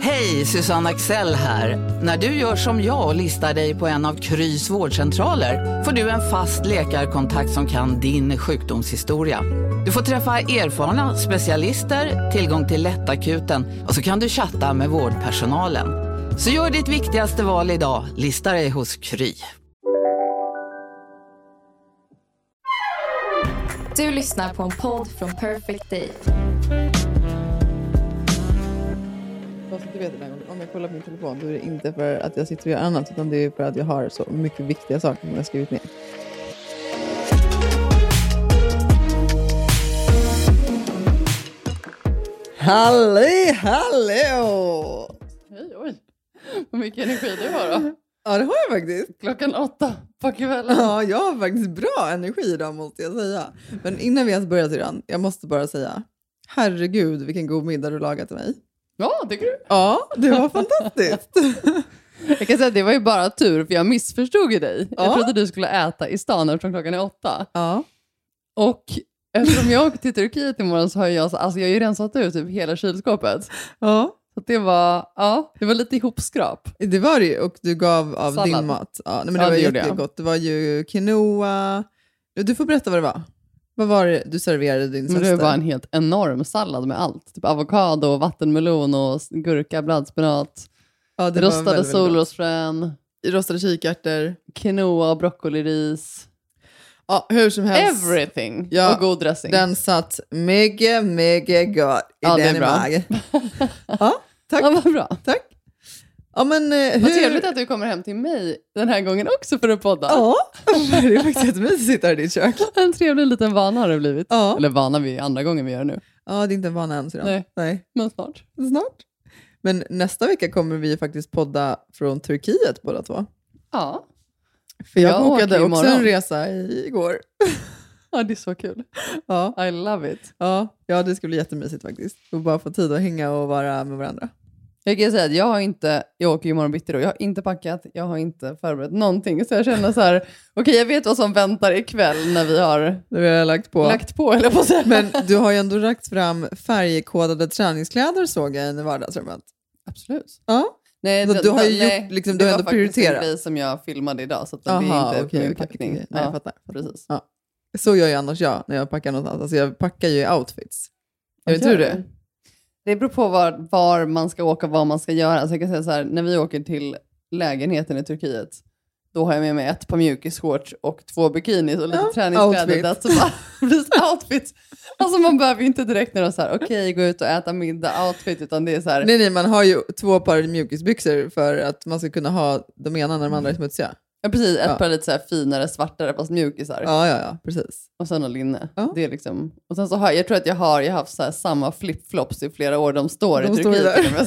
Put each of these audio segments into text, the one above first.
Hej, Susanne Axel här. När du gör som jag och listar dig på en av Krys vårdcentraler får du en fast läkarkontakt som kan din sjukdomshistoria. Du får träffa erfarna specialister, tillgång till lättakuten och så kan du chatta med vårdpersonalen. Så gör ditt viktigaste val idag, listar dig hos Kry. Du lyssnar på en podd från Perfect Day. Att du vet om jag kollar på min telefon då är det inte för att jag sitter och gör annat utan det är för att jag har så mycket viktiga saker som jag har skrivit ner. Halli hallå! Hej, oj. Vad mycket energi du har då. Ja det har jag faktiskt. Klockan åtta på kvällen. Ja, jag har faktiskt bra energi idag måste jag säga. Men innan vi ens börjar syrran, jag måste bara säga herregud vilken god middag du lagat till mig. Ja, tycker du? Ja, det var fantastiskt. Jag kan säga att det var ju bara tur, för jag missförstod ju dig. Jag Ja. trodde du skulle äta i stan eftersom klockan är åtta. Ja. Och eftersom jag åkte till Turkiet imorgon så har jag, alltså jag har ju rensat ut typ hela kylskåpet. ja, Så det var, ja, det var lite ihopskrap. det var det ju. Och du gav av Sallad. din mat. Ja, nej, men det Ja, var det gjorde jag. jättegott. Det var ju quinoa. Du får berätta vad det var. Vad var det du serverade din Men det syster? var bara en helt enorm sallad med allt. Typ avokado, vattenmelon och gurka, bladdspenat, ja, rostade solrosfrön, Rostade kikärtor. quinoa, broccoliris. Ja, hur som helst. Everything! Ja, och god dressing. Den satt mycket, mycket gott i Ja, den i magen. Ja, tack. Ja, vad bra. tack. Ja, men, eh, hur... Vad trevligt att du kommer hem till mig den här gången också för att podda. Ja, det är faktiskt jättemysigt att sitta här i ditt kök. En trevlig liten vana har det blivit. Ja. Eller vana, vi andra gången vi gör det nu. Ja, det är inte en vana än. Nej. Nej. Men snart. Snart. Men nästa vecka kommer vi faktiskt podda från Turkiet båda två. Ja. För jag, Jag bokade också en resa igår. ja, det är så kul. Ja, I love it. ja, ja, det ska bli jättemysigt faktiskt. Och bara få tid att hänga och vara med varandra. Jag kan säga att jag har inte, jag åker ju imorgon bitti då, jag har inte packat, jag har inte förberett någonting. Så jag känner så här, okej jag vet vad som väntar ikväll när vi har Det vi har lagt på. lagt på, eller på. Men du har ju ändå lagt fram färgkodade träningskläder såg jag i vardagsrummet. Absolut. Ja, Nej, Så det- du har ju nej, gjort- liksom, det du har var ändå faktiskt prioriterat. en grej som jag filmade idag, så att det Aha, är inte okej, packning. okej. Nej, jag Ja, fattar. Precis. så gör ju annars jag när jag packar någonstans. Alltså jag packar ju i outfits. Jag vet du det? Det beror på var, var man ska åka, vad man ska göra. Så jag kan säga så här, när vi åker till lägenheten i Turkiet, då har jag med mig ett par mjukisshorts och två bikinis och lite Ja, träningskläder. outfit. Alltså man behöver ju inte direkt är så här, okej, gå ut och äta middag, outfit, utan det är så här, Nej, nej, man har ju två par mjukisbyxor för att man ska kunna ha de ena när de andra är smutsiga. Ja, precis, ett Ja. par lite så finare, svartare, fast mjukisar. Ja, ja, ja, precis. Och sen något linne. Ja. Det är liksom, och sen så har jag tror att jag har, jag har haft så samma flipflops i flera år. De står De i Turkiet. där. och.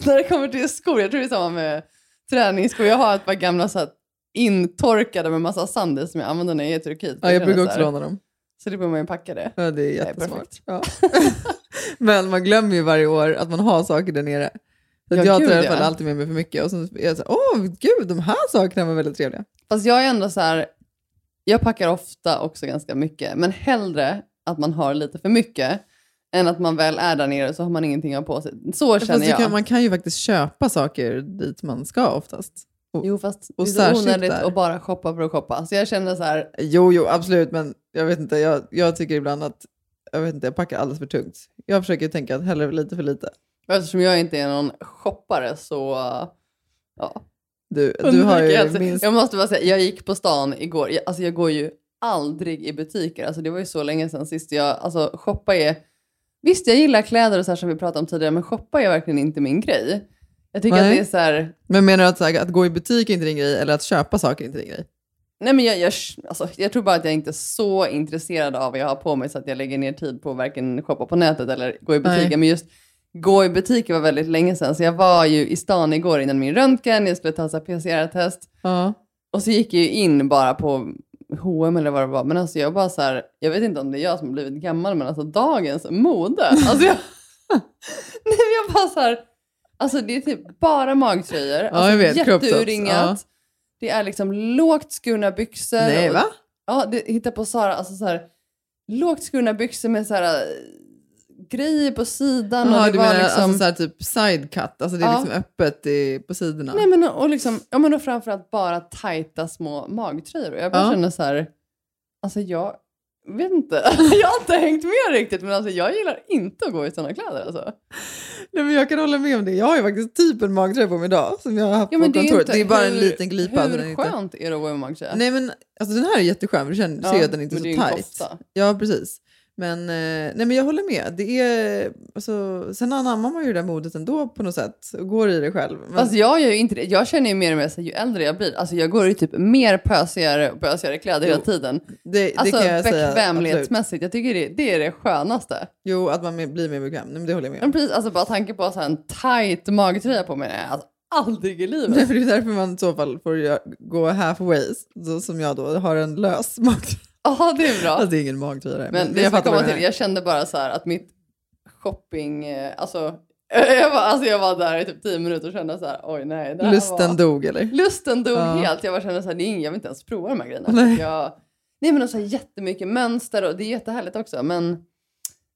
När det kommer till skor, jag tror det är samma med träningsskor. Jag har ett par gamla så här, intorkade med massa sand som jag använder när jag är i Turkiet. Ja, jag brukar så också låna dem. Så det behöver man ju packa det. Ja, det är jättesmart. Ja. Men man glömmer ju varje år att man har saker där nere. Så Ja, jag gud, tar i alla fall alltid med mig för mycket. Och så är jag så här, åh gud, de här sakerna var väldigt trevliga. Fast jag är ändå så här, jag packar ofta också ganska mycket, men hellre att man har lite för mycket än att man väl är där nere så har man ingenting att ha på sig. Så känner jag. kan, man kan ju faktiskt köpa saker dit man ska oftast. Jo, fast och det är så onödigt där. att bara shoppa för att shoppa. Så jag känner så här, Jo, jo, absolut, men jag vet inte, jag, jag tycker ibland att jag vet inte, jag packar alldeles för tungt. Jag försöker tänka att hellre lite för lite. Eftersom jag inte är någon shoppare så, ja. Du, du har ju alltså. minst... Jag måste bara säga, jag gick på stan igår. Jag, alltså jag går ju aldrig i butiker. Alltså det var ju så länge sedan sist jag, alltså shoppa är, visst jag gillar kläder och så här som vi pratade om tidigare, men shoppa är verkligen inte min grej. Jag tycker Nej. att det är så här, Men menar du att, här, att gå i butik är inte din grej eller att köpa saker är inte din grej? nej men jag, jag, alltså, jag tror bara att jag inte är så intresserad av vad jag har på mig så att jag lägger ner tid på att varken shoppa på nätet eller gå i butiker. Nej. Men just gå i butiker var väldigt länge sedan. Så jag var ju i stan igår innan min röntgen, jag skulle ta PCR-test. Ja. Och så gick jag ju in bara på H&M eller vad det var. Men alltså jag bara så här, jag vet inte om det är jag som har blivit gammal, men alltså dagens mode. Alltså jag, nej, jag bara så här, Alltså det är typ bara magtröjor. Ja, alltså, vet, Jätteuringat. ja. Det är liksom lågt skurna byxor. Nej, och- va? Ja, det hittar på Sara. Alltså så här, lågt skurna byxor med så här, grejer på sidan. Jaha, och det var menar liksom, alltså så här typ side cut, alltså det är Ja. liksom öppet i, på sidorna? Nej, men, och liksom, ja, men och framförallt bara tajta små magtröjor. Jag bara Ja. känner så här, alltså jag vet inte, jag har inte hängt med riktigt men alltså jag gillar inte att gå i sådana kläder alltså. Nej, men jag kan hålla med om det. Jag har ju faktiskt typ en magtröja på mig idag som jag har haft Ja, på det kontoret. inte, det är bara en hur- liten glipa. Hur så den inte... skönt är det att gå med magtröja? Nej men alltså den här är jätteskön för du känner, Ja, ser ju att den inte är det så en kofta. Ja precis. Men, eh, nej, men jag håller med. Det är, alltså, sen anammar man ju det där modet ändå på något sätt och går i det själv. Men, Fast jag gör ju inte det. Jag känner ju mer och mer så här, ju äldre jag blir, alltså jag går i typ mer pösigare och pösigare kläder hela Jo, tiden. det, det Alltså kan jag säga. bekvämlighetsmässigt, jag tycker det, det är det skönaste. Jo, att man blir mer bekväm. Nej, men det håller jag med Men om. precis, alltså bara tanke på att ha en tight magtröja på mig, nej, alltså aldrig i Nej, livet. för det är därför man i så fall får gå halfways, så, som jag då har en lös magtröja. Ja, det är bra. Alltså, det är ingen där, Men det jag jag, komma till, jag kände bara så här att mitt shopping, eh, alltså jag var, alltså jag var där i typ tio minuter och kände så här, oj nej. Det Lusten var... dog eller? Lusten dog Ja. helt. Jag bara kände så här, det är ingen, jag vill inte ens prova de här grejerna. Nej. Jag, nej men så här jättemycket mönster och det är jättehärligt också. Men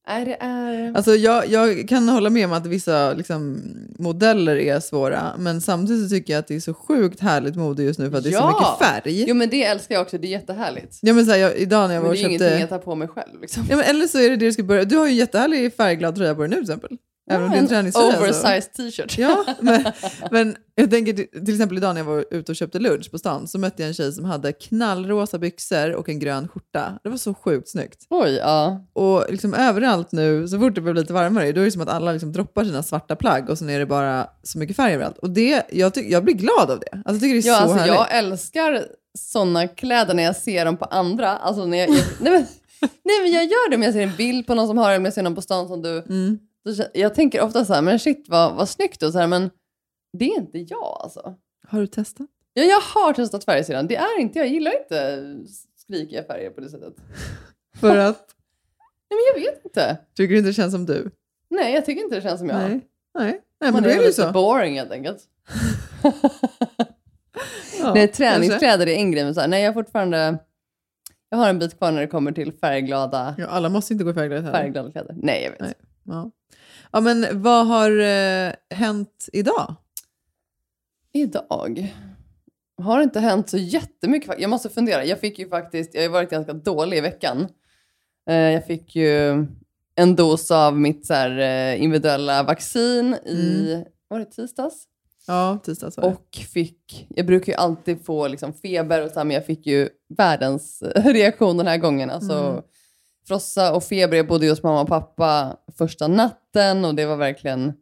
nej, det är... Alltså jag, jag kan hålla med om att vissa liksom, modeller är svåra, men samtidigt så tycker jag att det är så sjukt härligt mode just nu för att det är så mycket färg. Jo men det älskar jag också, det är jättehärligt. Ja, men så här, jag, idag när jag Men var det och är ingenting jag tar på mig själv liksom. Ja, men eller så är det det du ska börja. Du har ju en jättehärlig färgglad tröja på dig nu till exempel. Även om det är en träningströja. så- oversized t-shirt. Ja, men, men jag tänker till till exempel idag när jag var ute och köpte lunch på stan så mötte jag en tjej som hade knallrosa byxor och en grön skjorta. Det var så sjukt snyggt. Oj, ja. Och liksom överallt nu, så fort det blir lite varmare, då är det som att alla liksom droppar sina svarta plagg och sen är det bara så mycket färg överallt. Och det, jag, ty- jag blir glad av det. Alltså, jag tycker det är Ja, så alltså, härligt. jag älskar sådana kläder när jag ser dem på andra. Alltså, när jag, jag, nej, men, nej men jag gör det om jag ser en bild på någon som har det, om jag ser någon på stan som du. Mm. Jag tänker ofta så här, men shit vad, vad snyggt och så här, men det är inte jag alltså. Har du testat? Ja, jag har testat färgsidan. Det är inte jag. Gillar inte skrikiga färger på det sättet. För att, Nej, men jag vet inte. tycker du inte det känns som du? Nej, jag tycker inte det känns som jag. Nej. Nej, Nej Man är ju lite så. boring helt enkelt. Ja, nej, träningskläder är en grej, men så här, nej, jag har fortfarande... Jag har en bit kvar när det kommer till färgglada, Ja, alla måste inte gå i färgglada heller. färgglada kläder. Nej, jag vet. Nej. Ja. Ja, men vad har eh, hänt idag? Idag har det inte hänt så jättemycket. Jag måste fundera. Jag fick ju faktiskt, jag har varit ganska dålig i veckan. Eh, Jag fick ju en dos av mitt så här, eh, individuella vaccin i, var det tisdags? Ja, tisdags var det. Och fick, jag brukar ju alltid få liksom feber och så här, men jag fick ju världens reaktion den här gången. Alltså, Mm. Frossa och feber. Jag bodde hos mamma och pappa första natten och det var verkligen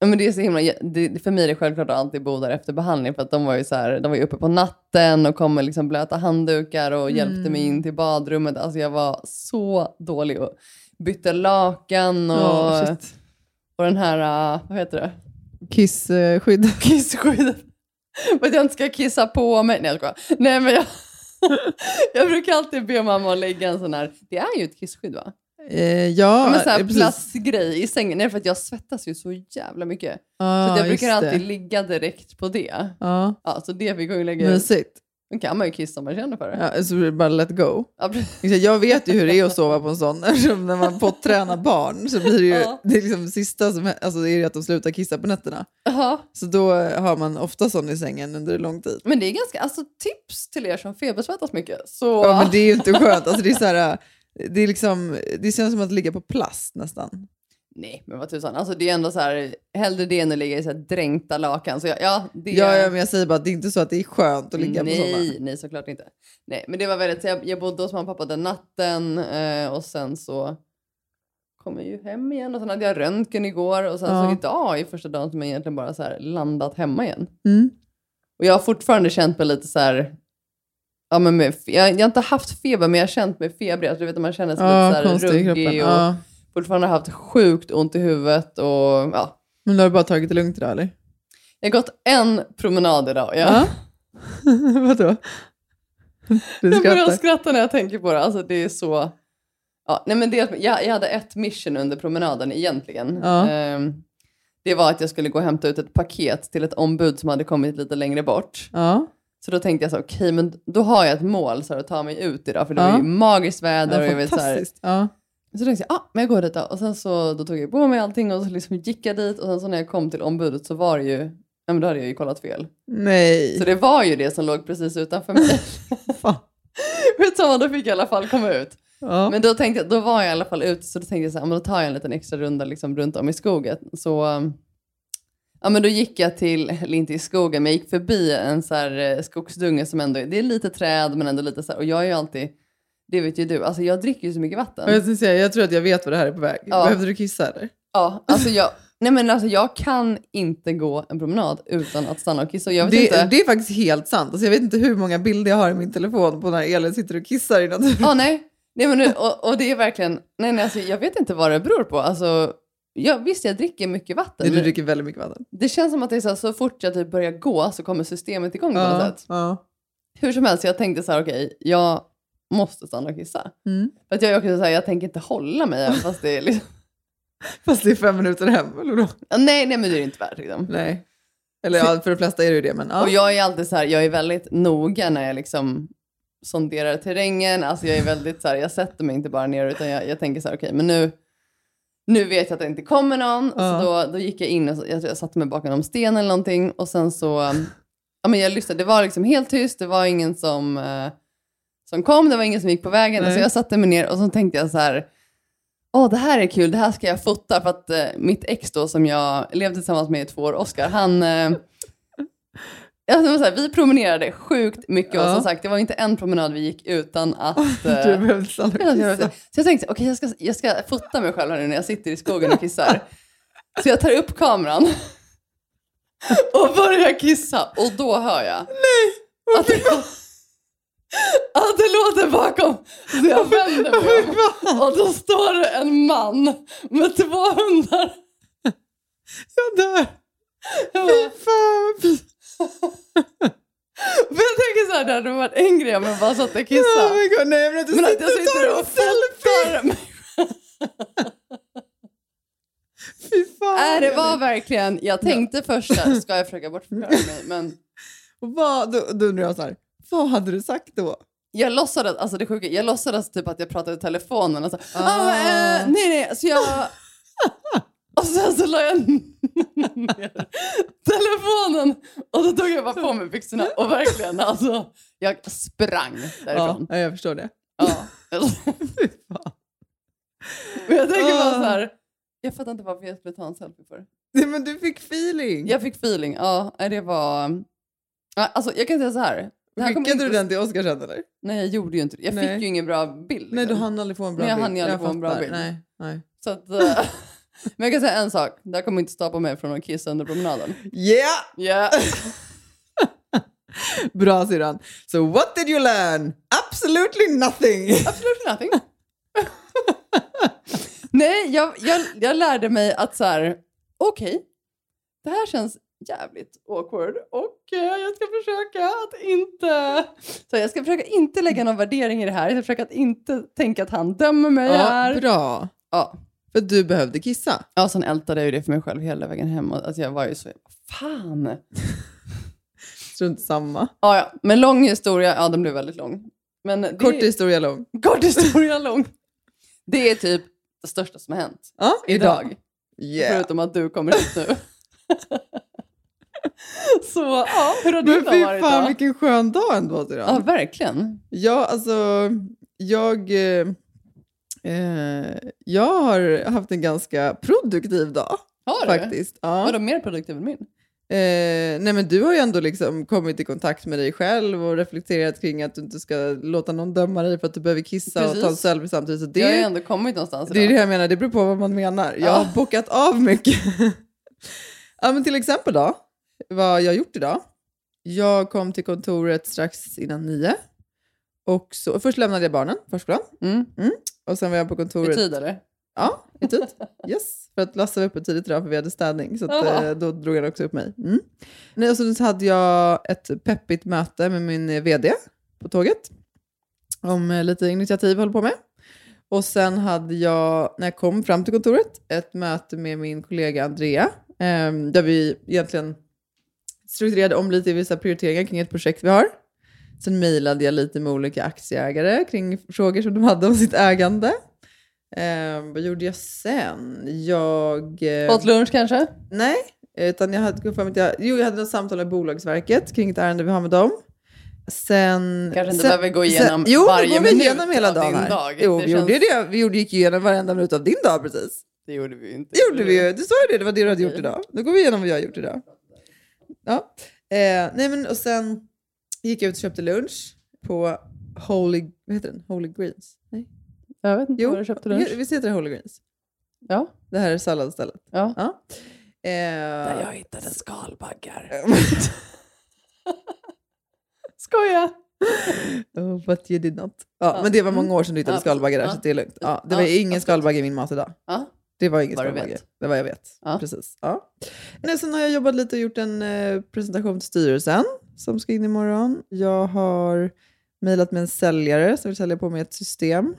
men det är så himla, det, för mig är det självklart att alltid bo där efter behandling för att de var ju så här, de var uppe på natten och kom med liksom blöta handdukar och hjälpte mig in till badrummet. Alltså jag var så dålig och bytte lakan och, shit. och den här, uh, vad heter det? Kissskydd. Kisskyddet. För att jag inte ska kissa på mig. Nej jag skojar. Nej men jag, jag brukar alltid be mamma att lägga en sån här, det är ju ett kissskydd va? Eh, ja, men så här eh, plastgrej i sängen. Nej för att jag svettas ju så jävla mycket. Ja, så jag brukar det. alltid ligga direkt på det. Ja, Ja, så det fick hon lägga ut. mysigt. Nu kan man ju kissa om man känner för det. Ja, så blir det bara let go. Ja. Exakt, Jag vet ju hur det är att sova på en sån, när man pottränar barn så blir det ju, Ja. det är liksom sista som alltså det är att de slutar kissa på nätterna. Jaha. Så då har man ofta sån i sängen under lång tid. Men det är ganska, alltså tips till er som febersvettas mycket. Så, Ja men det är ju inte skönt, alltså det är så här, det är liksom, det känns som att ligga på plast nästan. Nej men vad tusan, alltså det är ändå så här, hellre det än att ligga i så här dränkta lakan. Så jag, ja, det Ja, ja men jag säger bara att det är inte så att det är skönt att ligga på såna. nej, nej, såklart inte. Nej, men det var väldigt, så jag, jag bodde hos mamma och pappa den natten eh, och sen så kom jag ju hem igen och sen hade jag röntgen igår och sen Ja. så idag är första dagen som jag egentligen bara så här landat hemma igen. Mm. Och jag har fortfarande känt mig lite så här, ja men med, jag, jag har inte haft feber men jag har känt mig febrig, alltså, du vet man känner sig Ja, lite så här ruggig och Ja. Fortfarande haft sjukt ont i huvudet och ja. Men du har bara tagit det lugnt idag eller? Jag har gått en promenad idag. Ja. Ja. Vadå? Du Jag börjar skratta när jag tänker på det. Alltså det är så... Ja, nej men det, jag, jag hade ett mission under promenaden egentligen. Ja. Ehm, det var att jag skulle gå och hämta ut ett paket till ett ombud som hade kommit lite längre bort. Ja. Så då tänkte jag så okej, men då har jag ett mål så här, att ta mig ut idag, för det Ja. var ju magiskt väder och jag vet så här. Ja. Så tänkte jag, ah, men jag går dit då. Och sen så då tog jag på mig allting och så liksom gick jag dit och sen så när jag kom till ombudet så var det ju, ja men då hade jag ju kollat fel. Nej. Så det var ju det som låg precis utanför mig. Vad, då fick jag i alla fall komma ut. Ja. Men då tänkte jag, då var jag i alla fall ute så då tänkte jag så här, men då tar jag en liten extra runda liksom runt om i skogen. Så um, ja men då gick jag till, eller inte i skogen, men jag gick förbi en så här eh, skogsdunge som ändå, det är lite träd men ändå lite så här, och jag är ju alltid, det vet ju du, alltså jag dricker ju så mycket vatten. Jag, säga, jag tror att jag vet vad det här är på väg. Ja. Behövde du kissa eller? Ja, alltså jag, nej men alltså jag kan inte gå en promenad utan att stanna och kissa. Jag vet Det, inte. det är faktiskt helt sant. Alltså jag vet inte hur många bilder jag har i min telefon på när Elin sitter och kissar i naturen. Ja, nej. nej men nu, och, och det är verkligen, nej, nej alltså jag vet inte vad det beror på. Alltså, jag, visst, jag dricker mycket vatten. Du dricker väldigt mycket vatten. Det känns som att det är så, här, så fort jag typ börjar gå så kommer systemet igång på något Ja, sätt. ja. Hur som helst, jag tänkte så här, okej, jag måste stanna och kissa. Mm. För att jag är också så här, jag tänker inte hålla mig även fast det är liksom, Fast det är fem minuter hem, eller då? Ja, nej, nej men det är inte värt liksom. Nej. Eller ja, för de flesta är det ju det, men ja. Och jag är alltid så här, jag är väldigt noga när jag liksom sonderar terrängen. Alltså jag är väldigt så här, jag sätter mig inte bara ner utan jag, jag tänker så här, okej, men nu, nu vet jag att det inte kommer någon. Ja. Så då, då gick jag in och jag, jag satte mig bakom någon sten eller någonting och sen så, ja men jag lyssnade, det var liksom helt tyst, det var ingen som, eh, som kom, det var ingen som gick på vägen. Nej. Så jag satte mig ner och så tänkte jag så här, Åh, det här är kul, det här ska jag fota för att eh, mitt ex då som jag levde tillsammans med i två år, Oskar, han... Eh, jag ska säga, vi promenerade sjukt mycket och Ja. som sagt, det var inte en promenad vi gick utan att... Du Eh, behöver stanna och kissa. så jag tänkte, okej jag, ska, jag ska fota mig själv här nu när jag sitter i skogen och kissar. Så jag tar upp kameran och börjar kissa och då hör jag det, att det låter bakom. Så jag vänder mig om och då står det en man med två hundar. Jag dör. Jag, Fy fan men jag tänker så här, det hade varit en grej om jag bara satt och Oh kissade. God, nej, men Men att jag sitter en och fotar mig. Fy fan. Nej, det var verkligen, jag tänkte först ska jag försöka bortförklara mig? Men Och vad, då, då undrar jag så här, vad hade du sagt då? jag låtsades, alltså det sjuka, jag låtsades typ att jag pratade i telefonen och så, Ah. ah. eh, nej nej, så jag, och sen så la jag ner telefonen och då tog jag bara på mig byxorna och verkligen alltså, jag sprang därifrån. Ja, jag förstår det. Ja. Men jag tänker bara Ah. så här, jag fattar inte varför jag skulle ta en selfie för. Nej, men du fick feeling. Jag fick feeling, ja det var, alltså jag kan säga så här. Skickade du den till Oskar sen eller? Nej jag gjorde ju inte det. Jag Nej. fick ju ingen bra bild. Nej, du liksom. hann aldrig få en bra Nej, jag bild. hann ju aldrig få en bra bild. Nej, nej. Så att, eh, men jag kan säga en sak, det här kommer inte stoppa mig från att kissa under promenaden. Yeah! Yeah. Bra syrran. So what did you learn? Absolutely nothing. Absolut nothing. Nej, jag, jag, jag lärde mig att så här, okej, det här känns jävligt awkward och eh, jag ska försöka att inte, så jag ska försöka inte lägga någon värdering i det här. Jag ska försöka att inte tänka att han dömer mig Ja, här. bra. Ja. För du behövde kissa. Ja, sen ältade jag ju det för mig själv hela vägen hem. Och, Alltså jag var ju så, fan. Strunt samma. Ja, ja, men lång historia, ja den blev väldigt lång. Men det, Kort historia lång. kort historia lång. Det är typ det största som har hänt Ja, idag. idag. Yeah. Förutom att du kommer hit nu. så ja, hur har din Men dag fy varit fan då? vilken skön dag ändå Ja, syrran. verkligen. Ja, alltså jag, eh, eh, jag har haft en ganska produktiv dag Har du? faktiskt. Ja. Vadå mer produktiv än min? Eh, nej men du har ju ändå liksom kommit i kontakt med dig själv och reflekterat kring att du inte ska låta någon döma dig för att du behöver kissa och ta en Precis. selfie samtidigt. Så det, jag har ju ändå kommit någonstans det är det jag menar, det beror på vad man menar. Jag Ja. har bockat av mycket. ja men till exempel då, vad jag gjort idag. Jag kom till kontoret strax innan nio. Och så, först lämnade jag barnen, förskolan. Mm. Och sen var jag på I kontoret. tid eller? Ja, i tid. Yes, för att Lasse var uppe tidigt idag för vi hade städning. Så att, eh, då drog han också upp mig. Mm. Nej, och så så hade jag ett peppigt möte med min eh, vd på tåget. Om eh, lite initiativ jag håller på med. Och sen hade jag, när jag kom fram till kontoret, ett möte med min kollega Andrea ehm, där vi egentligen strukturerade om lite i vissa prioriteringar kring ett projekt vi har. Sen mejlade jag lite med olika aktieägare kring frågor som de hade om sitt ägande. Ehm, vad gjorde jag sen? Jag... eh, Åt lunch kanske? Nej, utan jag hade, för mig jag, jo, jag hade ett samtal med Bolagsverket kring ett ärende vi har med dem. Sen, Kanske inte sen, behöver gå igenom jo, varje går vi minut igenom hela av dagen din här. dag. Jo, Det vi gjorde känns- det. Vi gjorde, gick igenom varenda minut av din dag precis. Det gjorde vi inte. Det gjorde vi ju. Du sa ju det, det var det du hade gjort idag. Nu går vi igenom vad jag har gjort idag. Ja. Eh, nej men och sen gick jag ut och köpte lunch på Holy, vad heter den? Holy Greens? Nej. Jag vet inte Jo, vad du köpte lunch. Visst heter det Holy Greens? Ja. Det här är salladsstället. ja. Ja. Eh, hittade skalbaggar. Skoja! Oh, but you did not. Ja, Ja. Men det var Mm. många år sedan du hittade Ja, skalbaggar där, ja. så det är lugnt. Ja, det Ja, var ingen skalbagge i min mat idag. Ja. Det var skalbagge. vet. Det var jag vet. Ja. Precis. Ja. Men sen har jag jobbat lite och gjort en eh, presentation till styrelsen som ska in imorgon. Jag har mejlat med en säljare som vill sälja på mig ett system.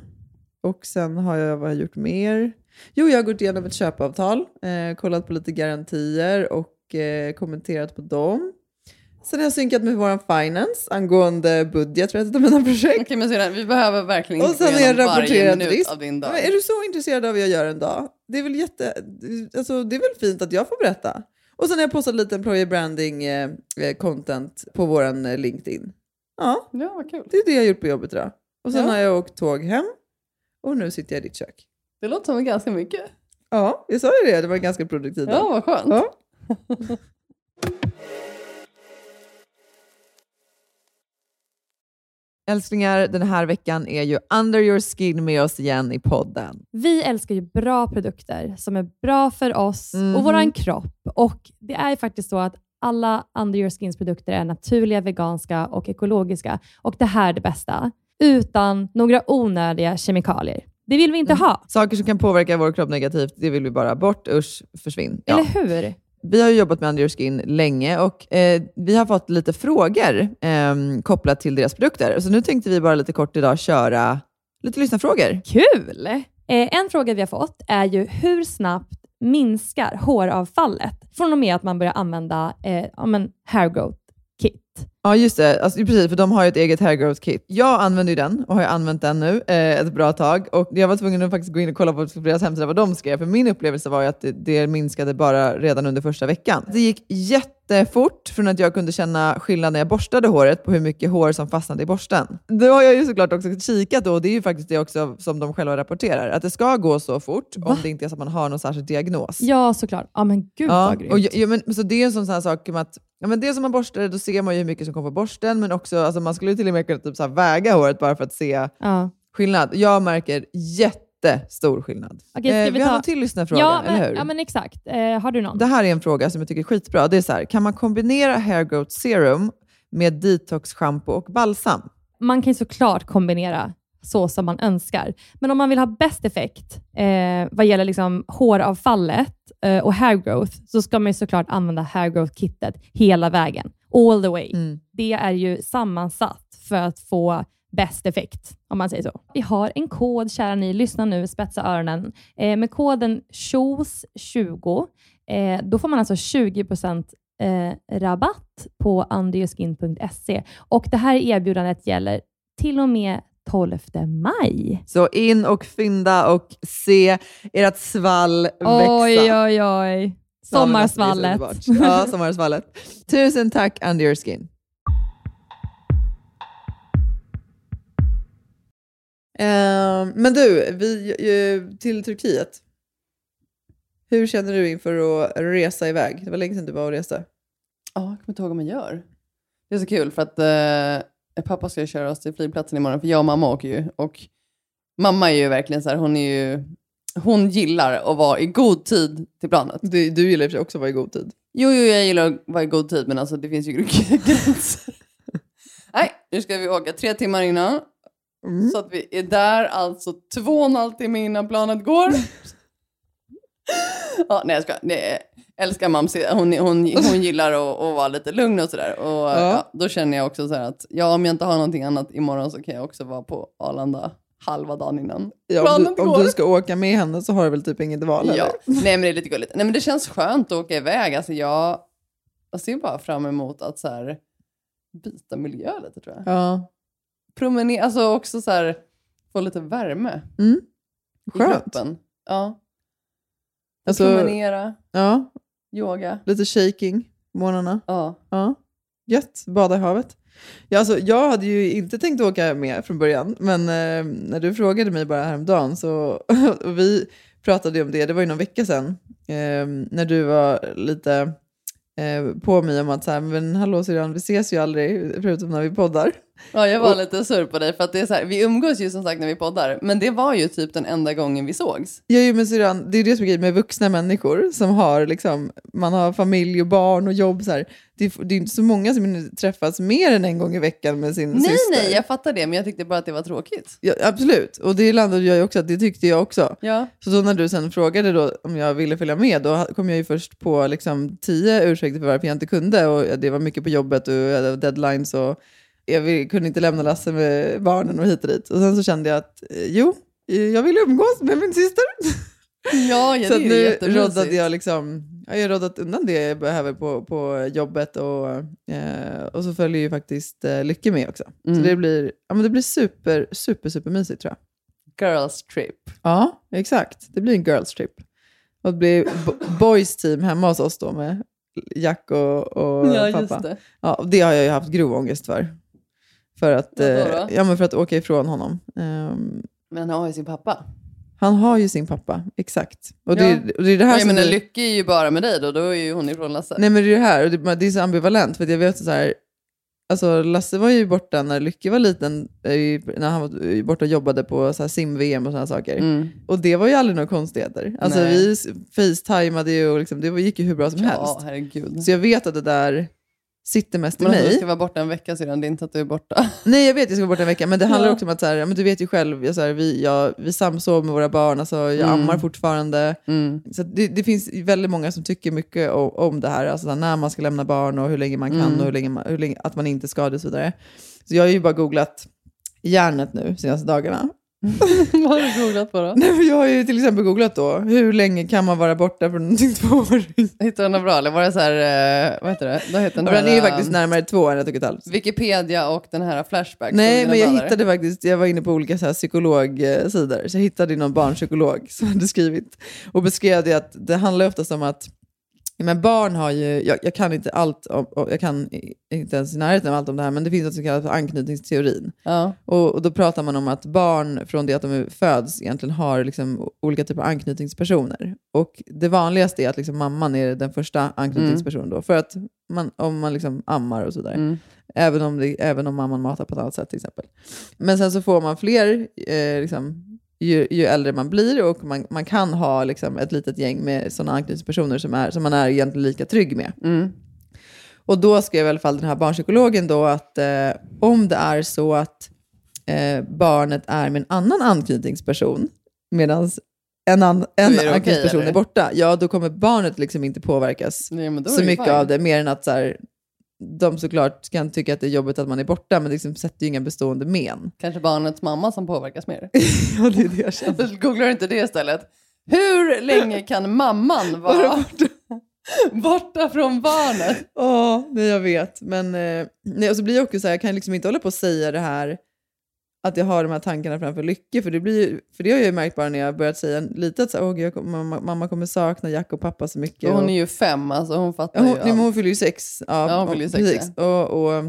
Och sen har jag, vad har jag gjort mer? Jo, jag har gått igenom ett köpavtal, eh, kollat på lite garantier och eh, kommenterat på dem. Sen har jag synkat med vår finance angående budget för ett av mina projekt. Okej, men sedan, vi behöver verkligen Och sen har jag rapporterat risk. av din dag. Men är du så intresserad av vad jag gör en dag? Det är väl, jätte, alltså, det är väl fint att jag får berätta. Och sen har jag postat lite employer branding eh, eh, content på vår eh, LinkedIn. Ja, Ja, vad kul. det är det jag har gjort på jobbet idag. Och sen Ja. har jag åkt tåg hem och nu sitter jag i ditt kök. Det låter som ganska mycket. Ja, jag sa ju det. Det var en ganska produktiv dag. Ja, vad skönt. Ja. Älsklingar, den här veckan är ju Under your skin med oss igen i podden. Vi älskar ju bra produkter som är bra för oss Mhm. och våran kropp. Och Det är faktiskt så att alla Under Your Skins produkter är naturliga, veganska och ekologiska. Och det här är det bästa. Utan några onödiga kemikalier. Det vill vi inte Mm. ha. Saker som kan påverka vår kropp negativt, det vill vi bara bort. Usch, försvinn. Ja. Eller hur? Vi har ju jobbat med Under Your Skin länge och eh, vi har fått lite frågor eh, kopplat till deras produkter. Så nu tänkte vi bara lite kort idag köra lite lyssnarfrågor. Kul! Eh, en fråga vi har fått är ju hur snabbt minskar håravfallet från och med att man börjar använda eh, ja, men hair growth kit? Ja, just det. Alltså, precis, för de har ju ett eget hair growth kit. Jag använder ju den och har använt den nu eh, ett bra tag. Och jag var tvungen att faktiskt gå in och kolla på deras hemsida vad de skrev. För min upplevelse var ju att det, det minskade bara redan under första veckan. Det gick jättefort från att jag kunde känna skillnad när jag borstade håret på hur mycket hår som fastnade i borsten. Då har jag ju såklart också kikat och det är ju faktiskt det också som de själva rapporterar. Att det ska gå så fort om det inte är så att man har någon särskild diagnos. Ja, såklart. Ja, men gud Ja, vad grymt. och, ja, men, så det är en sån här sak med att ja, men det som man borstar, då ser man ju hur mycket som kommer på borsten, men också, alltså, man skulle till och med kunna typ, så väga håret bara för att se ja. skillnad. Jag märker jättestor skillnad. Ska eh, vi vi har ta- en till lyssnarfråga, Ja, eller men, hur? ja, men exakt. Eh, har du någon? Det här är en fråga som jag tycker är skitbra. Det är så här, kan man kombinera hair growth serum med detox shampoo och balsam? man kan såklart kombinera så som man önskar. Men om man vill ha bäst effekt eh, vad gäller liksom håravfallet eh, och hair growth, så ska man ju såklart använda hair growth-kittet hela vägen. All the way. Mm. Det är ju sammansatt för att få bäst effekt, om man säger så. Vi har en kod, kära ni, lyssna nu, spetsa öronen. Eh, med koden SHOES20, eh, då får man alltså 20% eh, rabatt på underyourskin.se. Och det här erbjudandet gäller till och med 12 maj. Så in och fynda och se ert svall växa. Oj, oj, oj. Sommarsvallet. Ja, sommarsvallet. Tusen tack Under your skin. Eh, men du, vi, till Turkiet. Hur känner du inför att resa iväg? Det var länge sedan du var och reste. Ja, jag kommer inte ihåg vad man gör. Det är så kul för att eh, pappa ska köra oss till flygplatsen imorgon, för jag och mamma åker ju. Och mamma är ju verkligen så här, hon är ju, hon gillar att vara i god tid till planet. Du, du gillar i och för sig också att vara i god tid. Jo, jo, jag gillar att vara i god tid, men alltså det finns ju gränser. Nej, nu ska vi åka tre timmar innan. Mm. Så att vi är där alltså två och en halv timme innan planet går. ja, nej jag ska. Nej, älskar mamsi. Hon, hon, hon gillar att, att vara lite lugn och sådär. Och ja. då känner jag också så att ja, om jag inte har någonting annat imorgon så kan jag också vara på Arlanda halva dagen innan. Ja, om, du, om du ska åka med henne så har du väl typ inget val? Ja, nej men det är lite gulligt. Nej men det känns skönt att åka iväg. Alltså jag, jag ser bara fram emot att så här, byta miljö lite tror jag. Ja. Promenera, alltså också så här, få lite värme Mm. i Skönt. kroppen. Ja. Alltså- Promenera, Ja, yoga. lite shaking på morgnarna. Ja. Ja. Gött, bada i havet. Ja, alltså, jag hade ju inte tänkt åka med från början, men eh, när du frågade mig bara häromdagen så och vi pratade ju om det, det var ju någon vecka sedan, eh, när du var lite eh, på mig om att så här, men hallå syrran, vi ses ju aldrig förutom när vi poddar ja, jag var Och- lite sur på dig för att det är så här, vi umgås ju som sagt när vi poddar, men det var ju typ den enda gången vi sågs. Ja, ju, men syrran, det är det som är grejen med vuxna människor som har liksom, man har familj och barn och jobb. Så här. Det, är, det är inte så många som träffas mer än en gång i veckan med sin Nej, syster. nej, jag fattar det, men jag tyckte bara att det var tråkigt. Ja, absolut, och det landade jag ju också det tyckte jag också. Ja, Så då när du sen frågade då om jag ville följa med, då kom jag ju först på liksom tio ursäkter för varför jag inte kunde. Och det var mycket på jobbet och jag hade deadlines och jag kunde inte lämna Lasse med barnen och hit och dit. Och sen så kände jag att eh, jo, eh, jag vill umgås med min syster. ja, ja så det är nu roddade jag liksom, ja, jag har roddat undan det jag behöver på, på jobbet och, eh, och så följer ju faktiskt eh, Lycke med också. Mm. Så det blir, ja, men det blir super, super, super mysigt tror jag. Girls trip. Ja, exakt. Det blir en girls trip. Och det blir bo- boys team hemma hos oss då med Jack och, och Ja, pappa. just det. Ja, det har jag ju haft grov ångest för. För att, eh, då? ja, men för att åka ifrån honom. Ehm, Men han har ju sin pappa. han har ju sin pappa, exakt. Och det, Ja. och det är det här jag som... är- Lycke är ju bara med dig då, då är ju hon ifrån Lasse. Nej men det är det här, och det, det är så ambivalent. För jag vet så här, alltså Lasse var ju borta när Lycke var liten, eh, när han var eh, borta och jobbade på sim-VM och sådana saker. Mm. Och det var ju aldrig några konstigheter. Alltså Nej. vi facetimade ju och liksom, det gick ju hur bra som Ja, helst. herregud. Så jag vet att det där sitter mest i Men du mig. ska vara borta en vecka sedan, det är inte att du är borta. Nej jag vet jag ska vara borta en vecka, men det handlar också om att så här, men du vet ju själv, jag, så här, vi, jag, vi samsov med våra barn, alltså, jag Mm. ammar fortfarande. Mm. Så det, det finns väldigt många som tycker mycket om, om det här, alltså här, när man ska lämna barn och hur länge man kan Mm. och hur länge, man, hur länge att man inte ska det och så vidare. Så jag har ju bara googlat järnet nu senaste dagarna. Vad har du googlat på då? Nej, men jag har ju till exempel googlat då, hur länge kan man vara borta från sin tvååring? Hittade du något bra eller var det så här, eh, vad heter det? Då heter den Och den är ju här, faktiskt eh, närmare två än ett och ett halvt. Wikipedia och den här Flashback. Nej, men jag bröder. hittade faktiskt, jag var inne på olika så här psykologsidor, så jag hittade någon barnpsykolog som hade skrivit och beskrev det att det handlar oftast om att men barn har ju, jag, jag kan inte allt, om, jag kan inte ens i närheten av allt om det här, men det finns något som kallas för anknytningsteorin. Ja. Och, och då pratar man om att barn från det att de föds egentligen har liksom olika typer av anknytningspersoner. Och det vanligaste är att liksom mamman är den första anknytningspersonen då, för att man, om man liksom ammar och sådär. Mm. Även om, det, även om mamman matar på ett annat sätt till exempel. Men sen så får man fler eh, liksom, ju, ju äldre man blir och man, man kan ha liksom, ett litet gäng med sådana anknytningspersoner som, är, som man är egentligen lika trygg med. Mm. Och då skrev i alla fall den här barnpsykologen då att eh, om det är så att eh, barnet är med en annan anknytningsperson medan en, an, en anknytningsperson eller? är borta, ja då kommer barnet liksom inte påverkas Nej, så mycket fine. av det, mer än att så här, de såklart kan tycka att det är jobbigt att man är borta, men det liksom sätter ju inga bestående men. Kanske barnets mamma som påverkas mer. ja, det är det jag känner. Googlar du inte det istället? Hur länge kan mamman vara borta från barnet? Ja, nej, jag vet. Men eh, nej, och så blir jag också så här, jag kan liksom inte hålla på och säga det här att jag har de här tankarna framför Lycke, för det, blir, ju- för det har jag ju märkt bara när jag börjat säga lite att så Åh, jag, mamma, mamma kommer sakna Jack och pappa så mycket. Och hon är ju fem, alltså hon fattar Ja, hon, ju nej, hon fyller ju sex. Ja, Ja, hon fyller ju sex, precis. Och, och,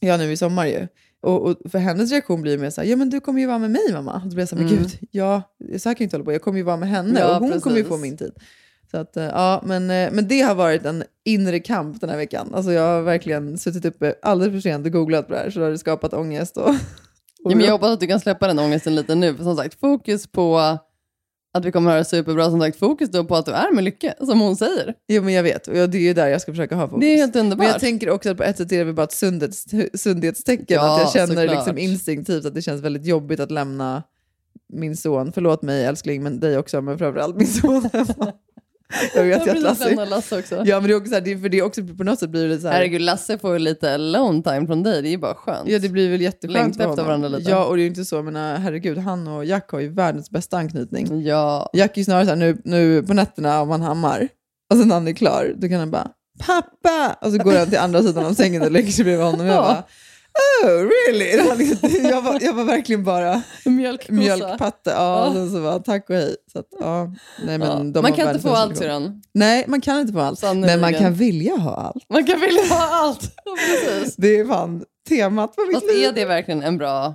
ja, nu i sommar ju. Och, och för hennes reaktion blir mer så här, ja men du kommer ju vara med mig mamma. Och då blir jag så här, men Mm. gud, ja, så här kan jag inte hålla på. Jag kommer ju vara med henne Ja, och hon kommer ju precis. få min tid. Så att, eh, ja, men, eh, men det har varit en inre kamp den här veckan. Alltså jag har verkligen suttit uppe alldeles för sent och googlat på det här, så det har det skapat ångest. Och, Ja, men jag hoppas att du kan släppa den ångesten lite nu. För som sagt, fokus på att vi kommer att höra superbra. Som sagt, fokus då på att du är med Lycke, som hon säger. Jo men jag vet, och det är ju där jag ska försöka ha fokus. Det är helt Men underbart. jag tänker också att på ett sätt är det väl bara ett sundhets, sundhetstecken. Ja, att jag känner såklart. liksom instinktivt att det känns väldigt jobbigt att lämna min son. Förlåt mig älskling, men dig också, men framförallt min son hemma. Jag vet ju att Lasse... Lasse också. Ja men det är också så här, det, för det är också på något sätt blir det så här, Herregud, Lasse får ju lite alone time från dig. Det är ju bara skönt. Ja det blir väl jätteskönt för efter varandra lite. Ja och det är ju inte så, men herregud han och Jack har ju världens bästa anknytning. Ja. Jack är ju snarare så här, nu, nu på nätterna om han hammar, och sen när han är klar, då kan han bara “pappa” och så går han till andra sidan av sängen och lägger sig bredvid honom. Och jag Ja. bara “oh really?” Liksom- jag, var, jag var verkligen bara Mjölkkossa. mjölkpatte. Ja, Ja. så bara tack och hej. Så att, ja, nej, men Ja. de Man kan inte få allt syrran. Nej, man kan inte få allt. Sannerligen. Men man kan vilja ha allt. Man kan vilja ha allt. Precis. Det är fan temat på mitt Fast liv. är det verkligen en bra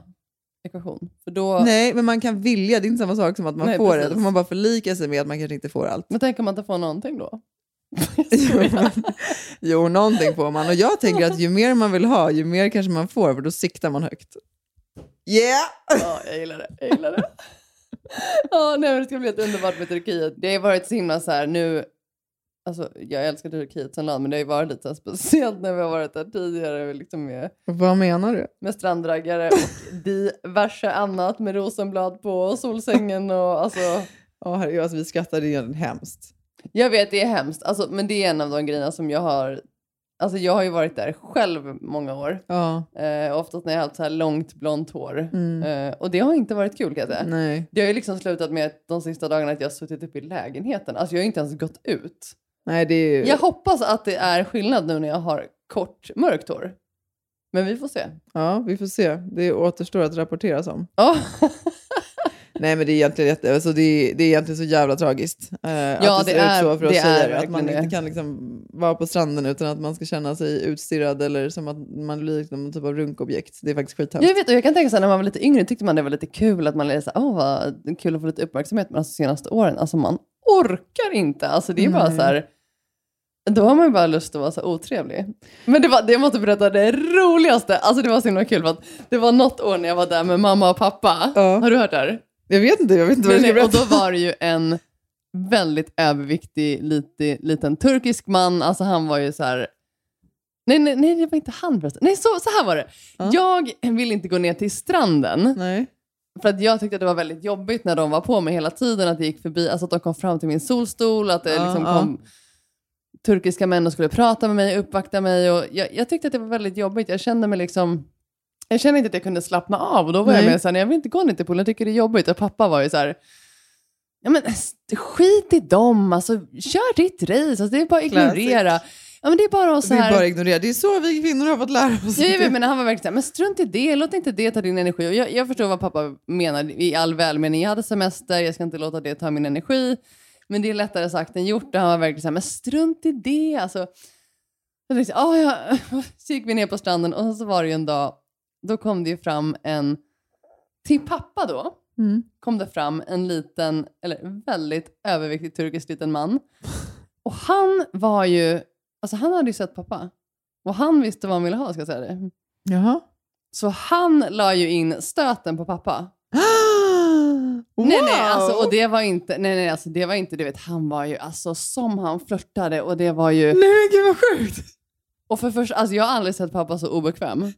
ekvation? För då... Nej, men man kan vilja. Det är inte samma sak som att man Nej, får det. precis. Då får man bara förlika sig med att man kanske inte får allt. Men tänk om man inte får någonting då? jo, någonting får man. Och jag tänker att ju mer man vill ha, ju mer kanske man får, för då siktar man högt. Yeah! Ja, jag gillar det. Jag gillar det. Ja, nej, det ska bli ett underbart med Turkiet. Det har ju varit så himla så här nu. Alltså, jag älskar Turkiet som land, men det har ju varit lite speciellt när vi har varit där tidigare liksom med, Vad menar du? med strandraggare och diverse annat med rosenblad på och solsängen och alltså. Ja, herregud, alltså, vi är egentligen hemskt. Jag vet, det är hemskt, alltså, men det är en av de grejerna som jag har. Alltså jag har ju varit där själv många år. Ja, Eh, oftast när jag har haft så här långt blont hår. Mm. Eh, och det har inte varit kul kan jag säga. nej. Det har ju liksom slutat med att de sista dagarna att jag har suttit uppe i lägenheten. Alltså jag har inte ens gått ut. Nej, det är ju... Jag hoppas att det är skillnad nu när jag har kort mörkt hår. Men vi får se. Ja, vi får se. Det återstår att rapporteras om. Ja, Nej, men det är egentligen, jätte, alltså, det är, det är egentligen så jävla tragiskt. eh, Ja, att det, det ser är- ut så för oss tjejer. Att man inte kan liksom vara på stranden utan att man ska känna sig utstirrad eller som att man blir liksom en typ av runkobjekt. Det är faktiskt skithemskt. jag vet och jag kan tänka så här, när man var lite yngre tyckte man det var lite kul att man sig, åh vad kul att få lite uppmärksamhet. Men alltså senaste åren, alltså man orkar inte. Alltså det är bara Nej. så här, då har man ju bara lust att vara så otrevlig. Men det var, det jag måste berätta det roligaste, alltså det var så himla kul för att det var något år när jag var där med mamma och pappa. Ja. Har du hört det här? Jag vet inte, jag vet inte vad jag ska nej, och berätta. då var det ju en väldigt överviktig lite, liten turkisk man. Alltså han var ju så här... Nej, nej, nej det var inte han förresten. Nej, så, så här var det. Ja. Jag ville inte gå ner till stranden. Nej. För att jag tyckte att det var väldigt jobbigt när de var på mig hela tiden. Att det gick förbi, alltså att de kom fram till min solstol. Att det Ja, liksom ja. kom turkiska män och skulle prata med mig, uppvakta mig. Och jag, jag tyckte att det var väldigt jobbigt. Jag kände mig liksom... Jag kände inte att jag kunde slappna av. Och då var jag Nej. med såhär, jag vill inte gå ner till poolen, jag tycker det är jobbigt. Och pappa var ju så här. Ja men skit i dem, alltså kör ditt race. Alltså, det är bara att ignorera. Ja men det är bara att så Det är här... bara ignorera. Det är så vi kvinnor har fått lära oss. Ja, jag men han var verkligen såhär, men strunt i det, låt inte det ta din energi. Och jag, jag förstår vad pappa menar i all välmening. Jag hade semester, jag ska inte låta det ta min energi. Men det är lättare sagt än gjort. Och han var verkligen såhär, men strunt i det. Alltså, så, liksom, ah, ja. så gick vi ner på stranden och så var det ju en dag, då kom det ju fram en, till pappa då, Mm. kom det fram en liten, eller väldigt överviktig turkisk liten man. Och han var ju, alltså han hade ju sett pappa. Och han visste vad han ville ha, ska jag säga det. Jaha. Så han la ju in stöten på pappa. wow. Nej, nej, alltså, och det var inte, nej, nej, alltså, det var inte, du vet, han var ju, alltså som han flörtade och det var ju, Nej men gud vad sjukt! och för först, alltså jag har aldrig sett pappa så obekväm.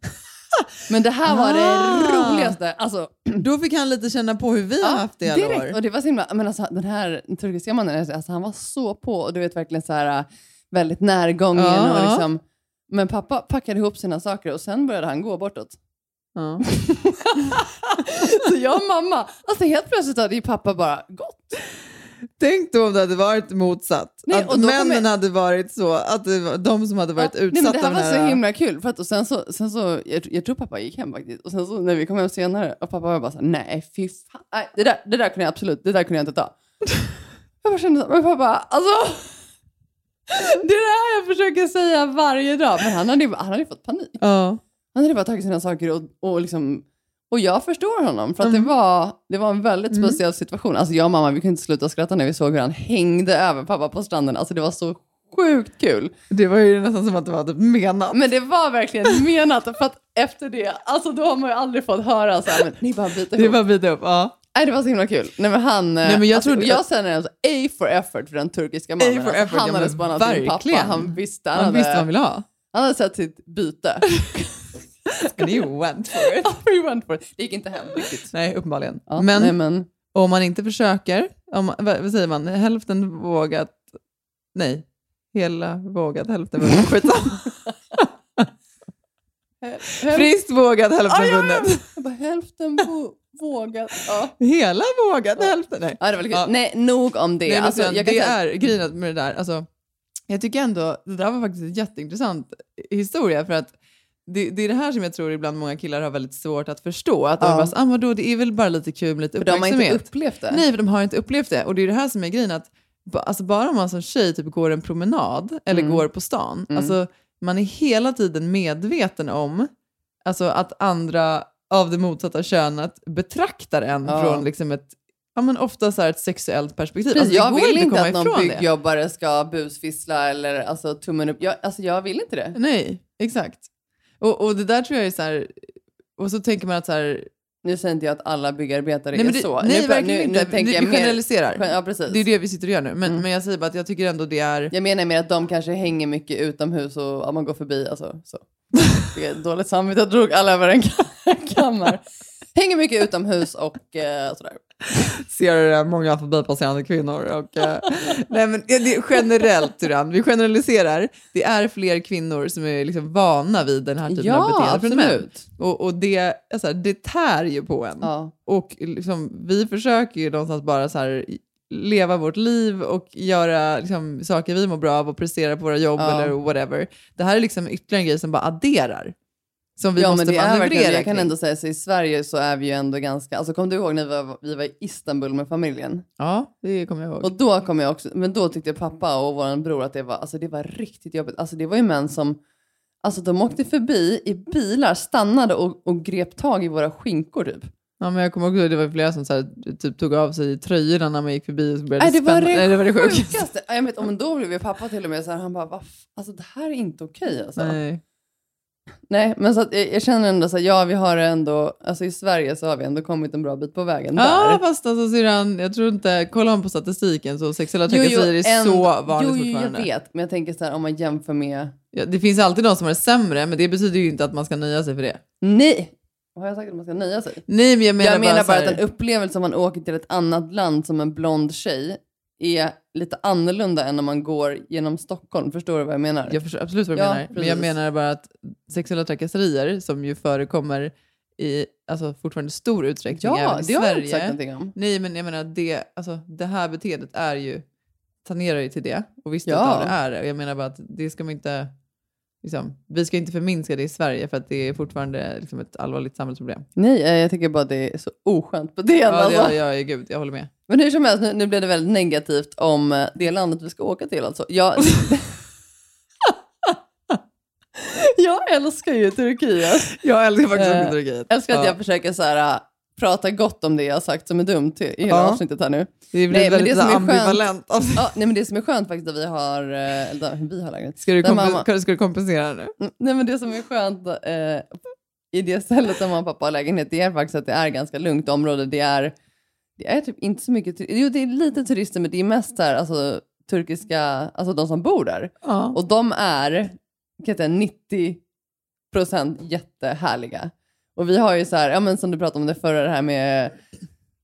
Men det här var Ah. det roligaste, alltså Då fick han lite känna på hur vi har haft det i alla direkt. år. Och det var så himla, men alltså den här turkiska mannen, alltså, han var så på och du vet verkligen så här äh, väldigt närgången Ja, och liksom, men pappa packade ihop sina saker och sen började han gå bortåt. Ja. Så jag och mamma, alltså helt plötsligt hade ju pappa bara gått. Tänk då om det hade varit motsatt. Nej, att männen kommer- hade varit så, att det var de som hade varit Ja, nej, utsatta men det här var den så här... himla kul. För att, och sen så, sen så jag, jag tror pappa gick hem faktiskt. Och sen så när vi kom hem senare och pappa var bara så här, nej fy fan. Nej, det, där, det där kunde jag absolut, det där kunde jag inte ta. jag bara kände så, men pappa, alltså. det är det här jag försöker säga varje dag. Men han hade ju han hade ju fått panik. Ja. Han hade bara tagit sina saker och, och liksom och jag förstår honom för att Mm. det, var, det var en väldigt speciell situation. Alltså jag och mamma vi kunde inte sluta skratta när vi såg hur han hängde över pappa på stranden. Alltså det var så sjukt kul. Det var ju nästan som att det var typ menat. Men det var verkligen menat för att efter det, alltså då har man ju aldrig fått höra så här, men ni bara byter Det ihop. var att bita upp. Ja. Nej det var så himla kul. Nej men han, Nej, men jag alltså, trodde- jag känner alltså A for effort för den turkiska mannen. for alltså, effort, han ja, hade men spannat sin pappa, han visste, han, Han hade, visste vad han ville ha. han hade sett sitt byte. And you went for it. We went for it. Det gick inte hem riktigt. Nej, uppenbarligen. Ja, men, nej, men om man inte försöker, om, vad, vad säger man, hälften vågat, Nej, hela vågad, hälften vunnet. Skitsamma. Friskt vågad, hälften Ah, ja. bara, hälften vågat. Ja. Hela vågad, hälften. Nej. Ja, det var. Ja. Nej, nog om det. Nej, alltså, sen, jag kan det säga, är grejen med det där. Alltså, jag tycker ändå, det där var faktiskt en jätteintressant historia för att det, det är det här som jag tror ibland många killar har väldigt svårt att förstå. Att de Ja. bara, så, ah, vadå, det är väl bara lite kul med lite för de har uppmärksamhet. inte upplevt det. Nej, för de har inte upplevt det. Och det är det här som är grejen, att alltså bara man som tjej typ går en promenad eller Mm. går på stan, Mm. alltså man är hela tiden medveten om alltså, att andra av det motsatta könet betraktar en Ja. från liksom ett, ja men ofta så ett sexuellt perspektiv. Precis, Alltså, jag vill inte komma att någon det. byggjobbare ska busfissla eller alltså, tummen upp. Jag, alltså, jag vill inte det. Nej, exakt. Och, och det där tror jag är så här, och så tänker man att så här, Nu säger inte jag att alla byggarbetare nej, är det, så. nej nu, verkligen nu, inte, Nu vi, jag vi mer, generaliserar. ja, precis. Det är det vi sitter och gör nu. Men, Mm. men jag säger bara att jag tycker ändå det är... Jag menar mer att de kanske hänger mycket utomhus och ja, man går förbi. Alltså, så. Det är dåligt samvete, jag drog alla över en kammare. Hänger mycket utomhus och eh, sådär. ser många förbipasserande kvinnor. Och, eh, nej, men det är generellt, Turan, vi generaliserar. Det är fler kvinnor som är liksom vana vid den här typen av Ja, beteende från män. absolut. Och, och det, alltså, det tär ju på en. Ja. Och liksom, vi försöker ju någonstans bara så här, leva vårt liv och göra liksom, saker vi mår bra av och prestera på våra jobb Ja. eller whatever. Det här är liksom ytterligare en grej som bara adderar. Som vi ja, måste men det är manövrera verkligen, jag kan ändå säga så i Sverige så är vi ju ändå ganska, alltså kommer du ihåg när vi var, vi var i Istanbul med familjen? Ja, det kommer jag ihåg. Och då kom jag också, men då tyckte pappa och vår bror att det var, alltså det var riktigt jobbigt. Alltså det var ju män som, alltså de åkte förbi i bilar, stannade och, och grep tag i våra skinkor typ. Ja, men jag kommer också ihåg det var flera som så här, typ tog av sig tröjorna när man gick förbi och så började Nej, det var det, Nej, det var det sjukaste. sjukaste. Ja, Jag vet, men då blev ju pappa till och med så här, han bara, "Va f- alltså det här är inte okej alltså. Nej. Nej. men så att jag, jag känner ändå så här, ja vi har ändå, alltså i Sverige så har vi ändå kommit en bra bit på vägen Ja, där. fast alltså syrran, jag tror inte, kollar man på statistiken så sexuella trakasserier är en- så vanligt jo, jo, jag vet, men jag tänker så här om man jämför med, Ja, det finns alltid någon som har det sämre, men det betyder ju inte att man ska nöja sig för det. nej, har jag sagt att man ska nöja sig? Nej, men jag menar, jag menar bara, så här- att en upplevelse om man åker till ett annat land som en blond tjej är lite annorlunda än om man går genom Stockholm. Förstår du vad jag menar? Jag förstår absolut vad du Ja, menar, men jag precis. menar bara att sexuella trakasserier som ju förekommer i alltså, fortfarande stor utsträckning ja även i det har jag Sverige. inte sagt någonting om. Nej, men jag menar att det, alltså, det här beteendet är ju, tangerar ju till det. Och visst Ja. ja. det är det. Jag menar bara att det ska man inte, liksom, vi ska inte förminska det i Sverige för att det är fortfarande liksom, ett allvarligt samhällsproblem. Nej, eh, jag tycker bara det är så oskönt beteende. Ja, alltså. ja, ja, gud, jag håller med. Men hur som helst, nu, nu blev det väldigt negativt om eh, det landet vi ska åka till. Alltså. Jag, jag älskar ju Turkiet. Jag älskar faktiskt Eh, också Turkiet. Jag älskar att Ja. jag försöker så här, äh, prata gott om det jag har sagt som är dumt i hela Ja. avsnittet här nu. Det blir Nej, väldigt det som är ambivalent. Alltså, Ja, nej, men det som är skönt faktiskt att vi har, eh, eller vi har lägenhet. ska, du kompen- ska du kompensera nu? Mm, Nej men det som är skönt eh, i det stället där mamma och pappa har lägenhet, det är faktiskt att det är ganska lugnt område. Det är, det är typ inte så mycket, jo det är lite turister men det är mest där, alltså turkiska, alltså de som bor där. Ja. Och de är, kan säga, 90 procent jättehärliga. Och vi har ju så här, ja men som du pratade om det förra, det här med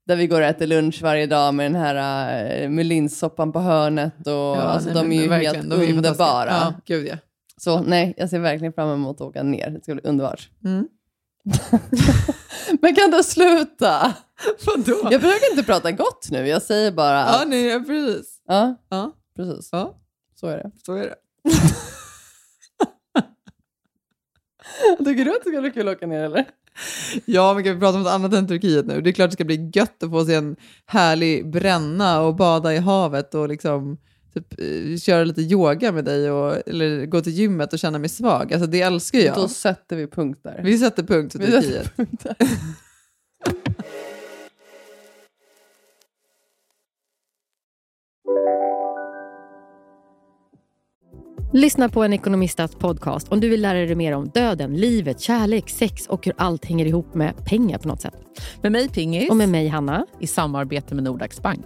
där vi går och äter lunch varje dag med den här uh, med linssoppan på hörnet och alltså nej, de är ju helt är underbara. Ja, gud ja. Så nej, jag ser verkligen fram emot att åka ner. Det ska bli underbart. Mm. Men kan du sluta? Vadå? Jag försöker inte prata gott nu, jag säger bara Ja, att... nej, ja, precis. Ja, Ja, precis. ja, Så är det. så är det. Tycker du att det ska bli kul att åka ner eller? Ja, men kan vi prata om något annat än Turkiet nu? Det är klart det ska bli gött att få sig en härlig bränna och bada i havet och liksom typ, eh, köra lite yoga med dig och, eller gå till gymmet och känna mig svag. Alltså det älskar jag. Då sätter vi punkt där. Vi sätter punkt för Turkiet. Lyssna på en ekonomistats podcast om du vill lära dig mer om döden, livet, kärlek, sex och hur allt hänger ihop med pengar på något sätt. Med mig Pingis Och med mig Hanna. i samarbete med Nordax Bank.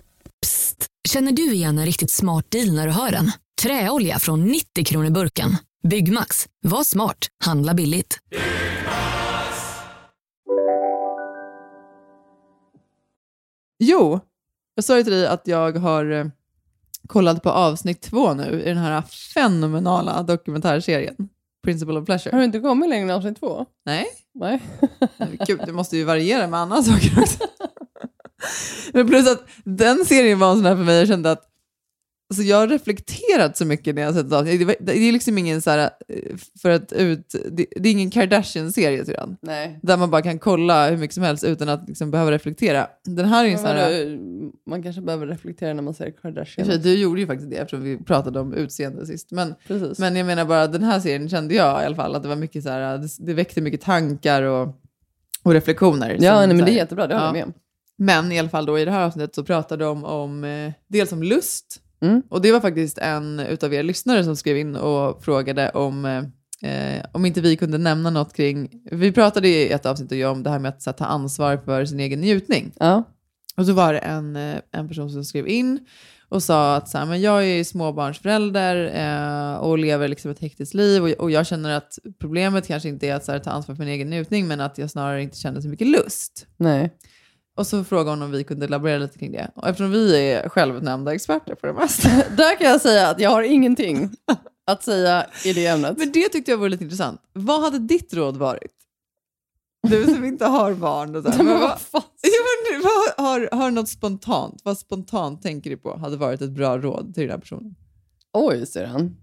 Känner du igen en riktigt smart deal när du hör den? Träolja från 90 kronor burken. Byggmax. Var smart. Handla billigt. Jo, jag sa ju till dig att jag har eh, kollat på avsnitt två nu i den här fenomenala dokumentärserien Principle of Pleasure. Har du inte kommit längre än avsnitt två? Nej. Nej. Gud, det måste ju variera med andra saker också. Men plus att den serien var en sån här för mig, jag kände att alltså jag har reflekterat så mycket när jag sett ett avsnitt. Det, det är liksom ingen så här, eh, för att ut, det, det är ingen Kardashian-serie till den. Nej. Där man bara kan kolla hur mycket som helst utan att liksom behöva reflektera. Den här är ju sån här... man kanske behöver reflektera när man ser Kardashian. för Du gjorde ju faktiskt det eftersom vi pratade om utseende sist. Men, Precis. men jag menar bara, den här serien kände jag i alla fall att det var mycket så här, det, det väckte mycket tankar och, och reflektioner. Ja, nej, men så det är jättebra, det håller jag Ja. med om. Men i alla fall då i det här avsnittet så pratade de om eh, dels om lust. Mm. Och det var faktiskt en utav er lyssnare som skrev in och frågade om, eh, eh, om inte vi kunde nämna något kring, vi pratade i ett avsnitt ju om det här med att här, ta ansvar för sin egen njutning. Ja. Och så var det en, eh, en person som skrev in och sa att så här, men jag är småbarnsförälder eh, och lever liksom ett hektiskt liv och, och jag känner att problemet kanske inte är att så här, ta ansvar för min egen njutning men att jag snarare inte känner så mycket lust. Nej. Och så frågade hon om vi kunde laborera lite kring det. Och eftersom vi är självutnämnda experter på det mesta. Där kan jag säga att jag har ingenting att säga i det ämnet. Men det tyckte jag var lite intressant. Vad hade ditt råd varit? Du som inte har barn. Och så här. Men vad ja, men, vad, har, har något spontant, vad spontant tänker du på hade varit ett bra råd till den här personen? Oj, säger han.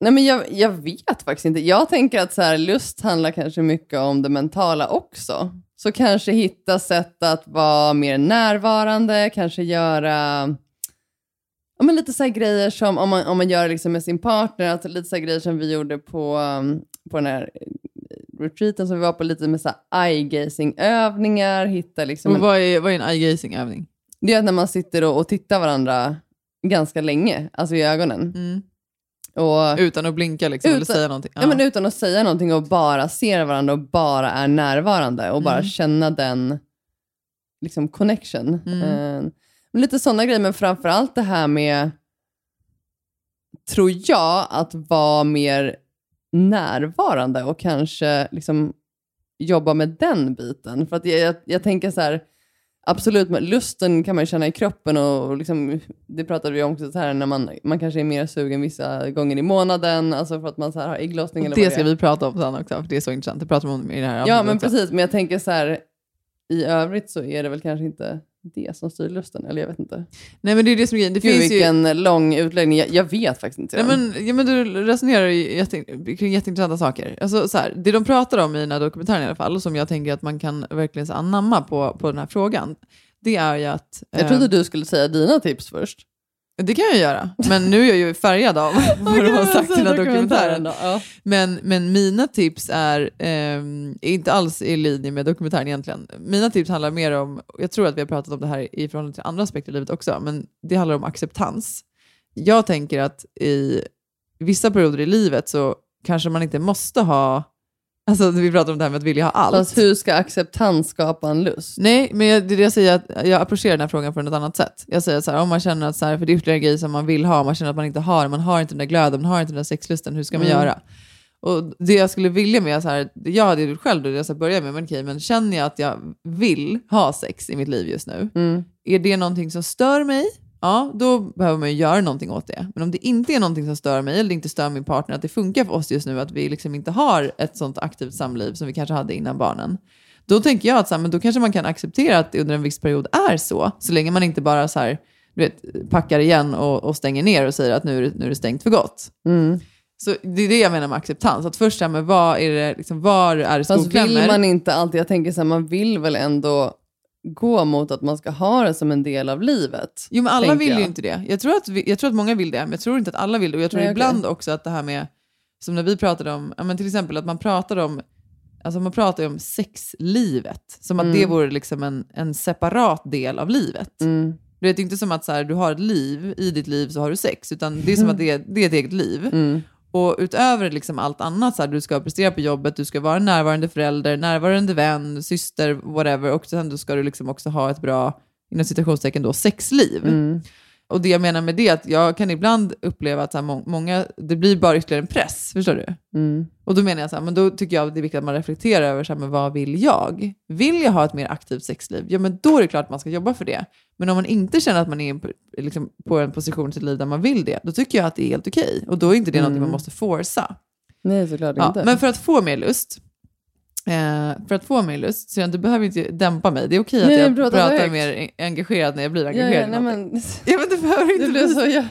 Nej, men jag, jag vet faktiskt inte. Jag tänker att så här, lust handlar kanske mycket om det mentala också. Så kanske hitta sätt att vara mer närvarande, kanske göra ja, men lite så grejer som om man, om man gör det liksom med sin partner, att lite så grejer som vi gjorde på, um, på den här retreaten som vi var på, lite med så eye-gazing-övningar, hitta liksom en, vad, är, vad är en eye-gazing-övning? det är när man sitter och, och tittar varandra ganska länge, alltså i ögonen. Mm. Och, Utan att blinka liksom, eller Utan- säga någonting? Ja. men utan att säga någonting och bara ser varandra och bara är närvarande och bara Mm. känna den liksom connection. Mm. Men lite sådana grejer, men framförallt det här med, tror jag, att vara mer närvarande och kanske liksom jobba med den biten. För att jag, jag, jag tänker så här, absolut, men lusten kan man känna i kroppen och, liksom, det pratade vi om också så här, när man, man kanske är mer sugen vissa gånger i månaden, alltså för att man så här har ägglossning eller det ska vi prata om sen också, för det är så intressant. Det pratar vi om i det här Ja, men också. precis. Men jag tänker så här, i övrigt så är det väl kanske inte det som styr lusten, eller jag vet inte. Nej men det är det som är. Det Gud finns ju... vilken lång utläggning, jag, jag vet faktiskt inte. Nej, men, ja, men du resonerar ju jätte, kring jätteintressanta saker. Alltså, så här, det de pratar om i den här dokumentären i alla fall, som jag tänker att man kan verkligen anamma på, på den här frågan, det är ju att... jag trodde eh, du skulle säga dina tips först. Det kan jag göra, men nu är jag ju färgad av vad de har sagt i den här dokumentären. Ja. Men, men mina tips är ehm, inte alls i linje med dokumentären egentligen. Mina tips handlar mer om, jag tror att vi har pratat om det här i förhållande till andra aspekter i livet också, men det handlar om acceptans. Jag tänker att i vissa perioder i livet så kanske man inte måste ha, alltså vi pratar om det här med att vilja ha allt. Fast hur ska acceptans skapa en lust? Nej, men jag, det är det jag säger, att jag approcherar den här frågan på ett annat sätt. Jag säger så här, om man känner att så här, för det är ytterligare grejer som man vill ha, man känner att man inte har, man har inte den där glöden, man har inte den där sexlusten, hur ska man Mm. göra? Och det jag skulle vilja med, så här, jag hade gjort själv då, det jag ska börja med, men okej, men känner jag att jag vill ha sex i mitt liv just nu, Mm. är det någonting som stör mig? Ja, då behöver man ju göra någonting åt det. Men om det inte är någonting som stör mig, eller inte stör min partner, att det funkar för oss just nu, att vi liksom inte har ett sånt aktivt samliv som vi kanske hade innan barnen, då tänker jag att så här, men då kanske man kan acceptera att det under en viss period är så, så länge man inte bara så här, du vet, packar igen och, och stänger ner och säger att nu är, det, nu är det stängt för gott. Mm. Så det är det jag menar med acceptans. Att först, här, men vad är det, liksom, var är det Fast skoklämmer? vill man inte alltid, jag tänker så här, man vill väl ändå gå mot att man ska ha det som en del av livet. Jo, men alla vill ju jag. inte det. Jag tror, att vi, jag tror att många vill det, men jag tror inte att alla vill det. Och jag tror Nej, ibland också att det här med, som när vi pratade om, ja, men till exempel att man pratar om alltså man pratar ju om sexlivet, som att Mm. det vore liksom en, en separat del av livet. Mm. Du vet, det är inte som att så här, du har ett liv, i ditt liv så har du sex, utan det är som att det är, det är ett eget liv. Mm. Och utöver liksom allt annat, så här, du ska prestera på jobbet, du ska vara en närvarande förälder, närvarande vän, syster, whatever. Och sen då ska du liksom också ha ett bra, inom citationstecken då, sexliv. Mm. Och det jag menar med det är att jag kan ibland uppleva att så må- många, det blir bara ytterligare en press, förstår du? Mm. Och då menar jag så här, men då tycker jag att det är viktigt att man reflekterar över så här, men vad vill jag? Vill jag ha ett mer aktivt sexliv? Ja, men då är det klart att man ska jobba för det. Men om man inte känner att man är på, liksom, på en position i sitt liv där man vill det, då tycker jag att det är helt okej. Och då är inte det Mm. man måste forsa. Nej, såklart Ja, inte. men för att få mer lust, eh, för att få mer lust, så jag, du behöver inte dämpa mig. Det är okej att Nej, jag pratar pratar mer en- engagerad när jag blir ja, engagerad. ja, i nej, men, Ja, men du behöver inte bli- så, jag,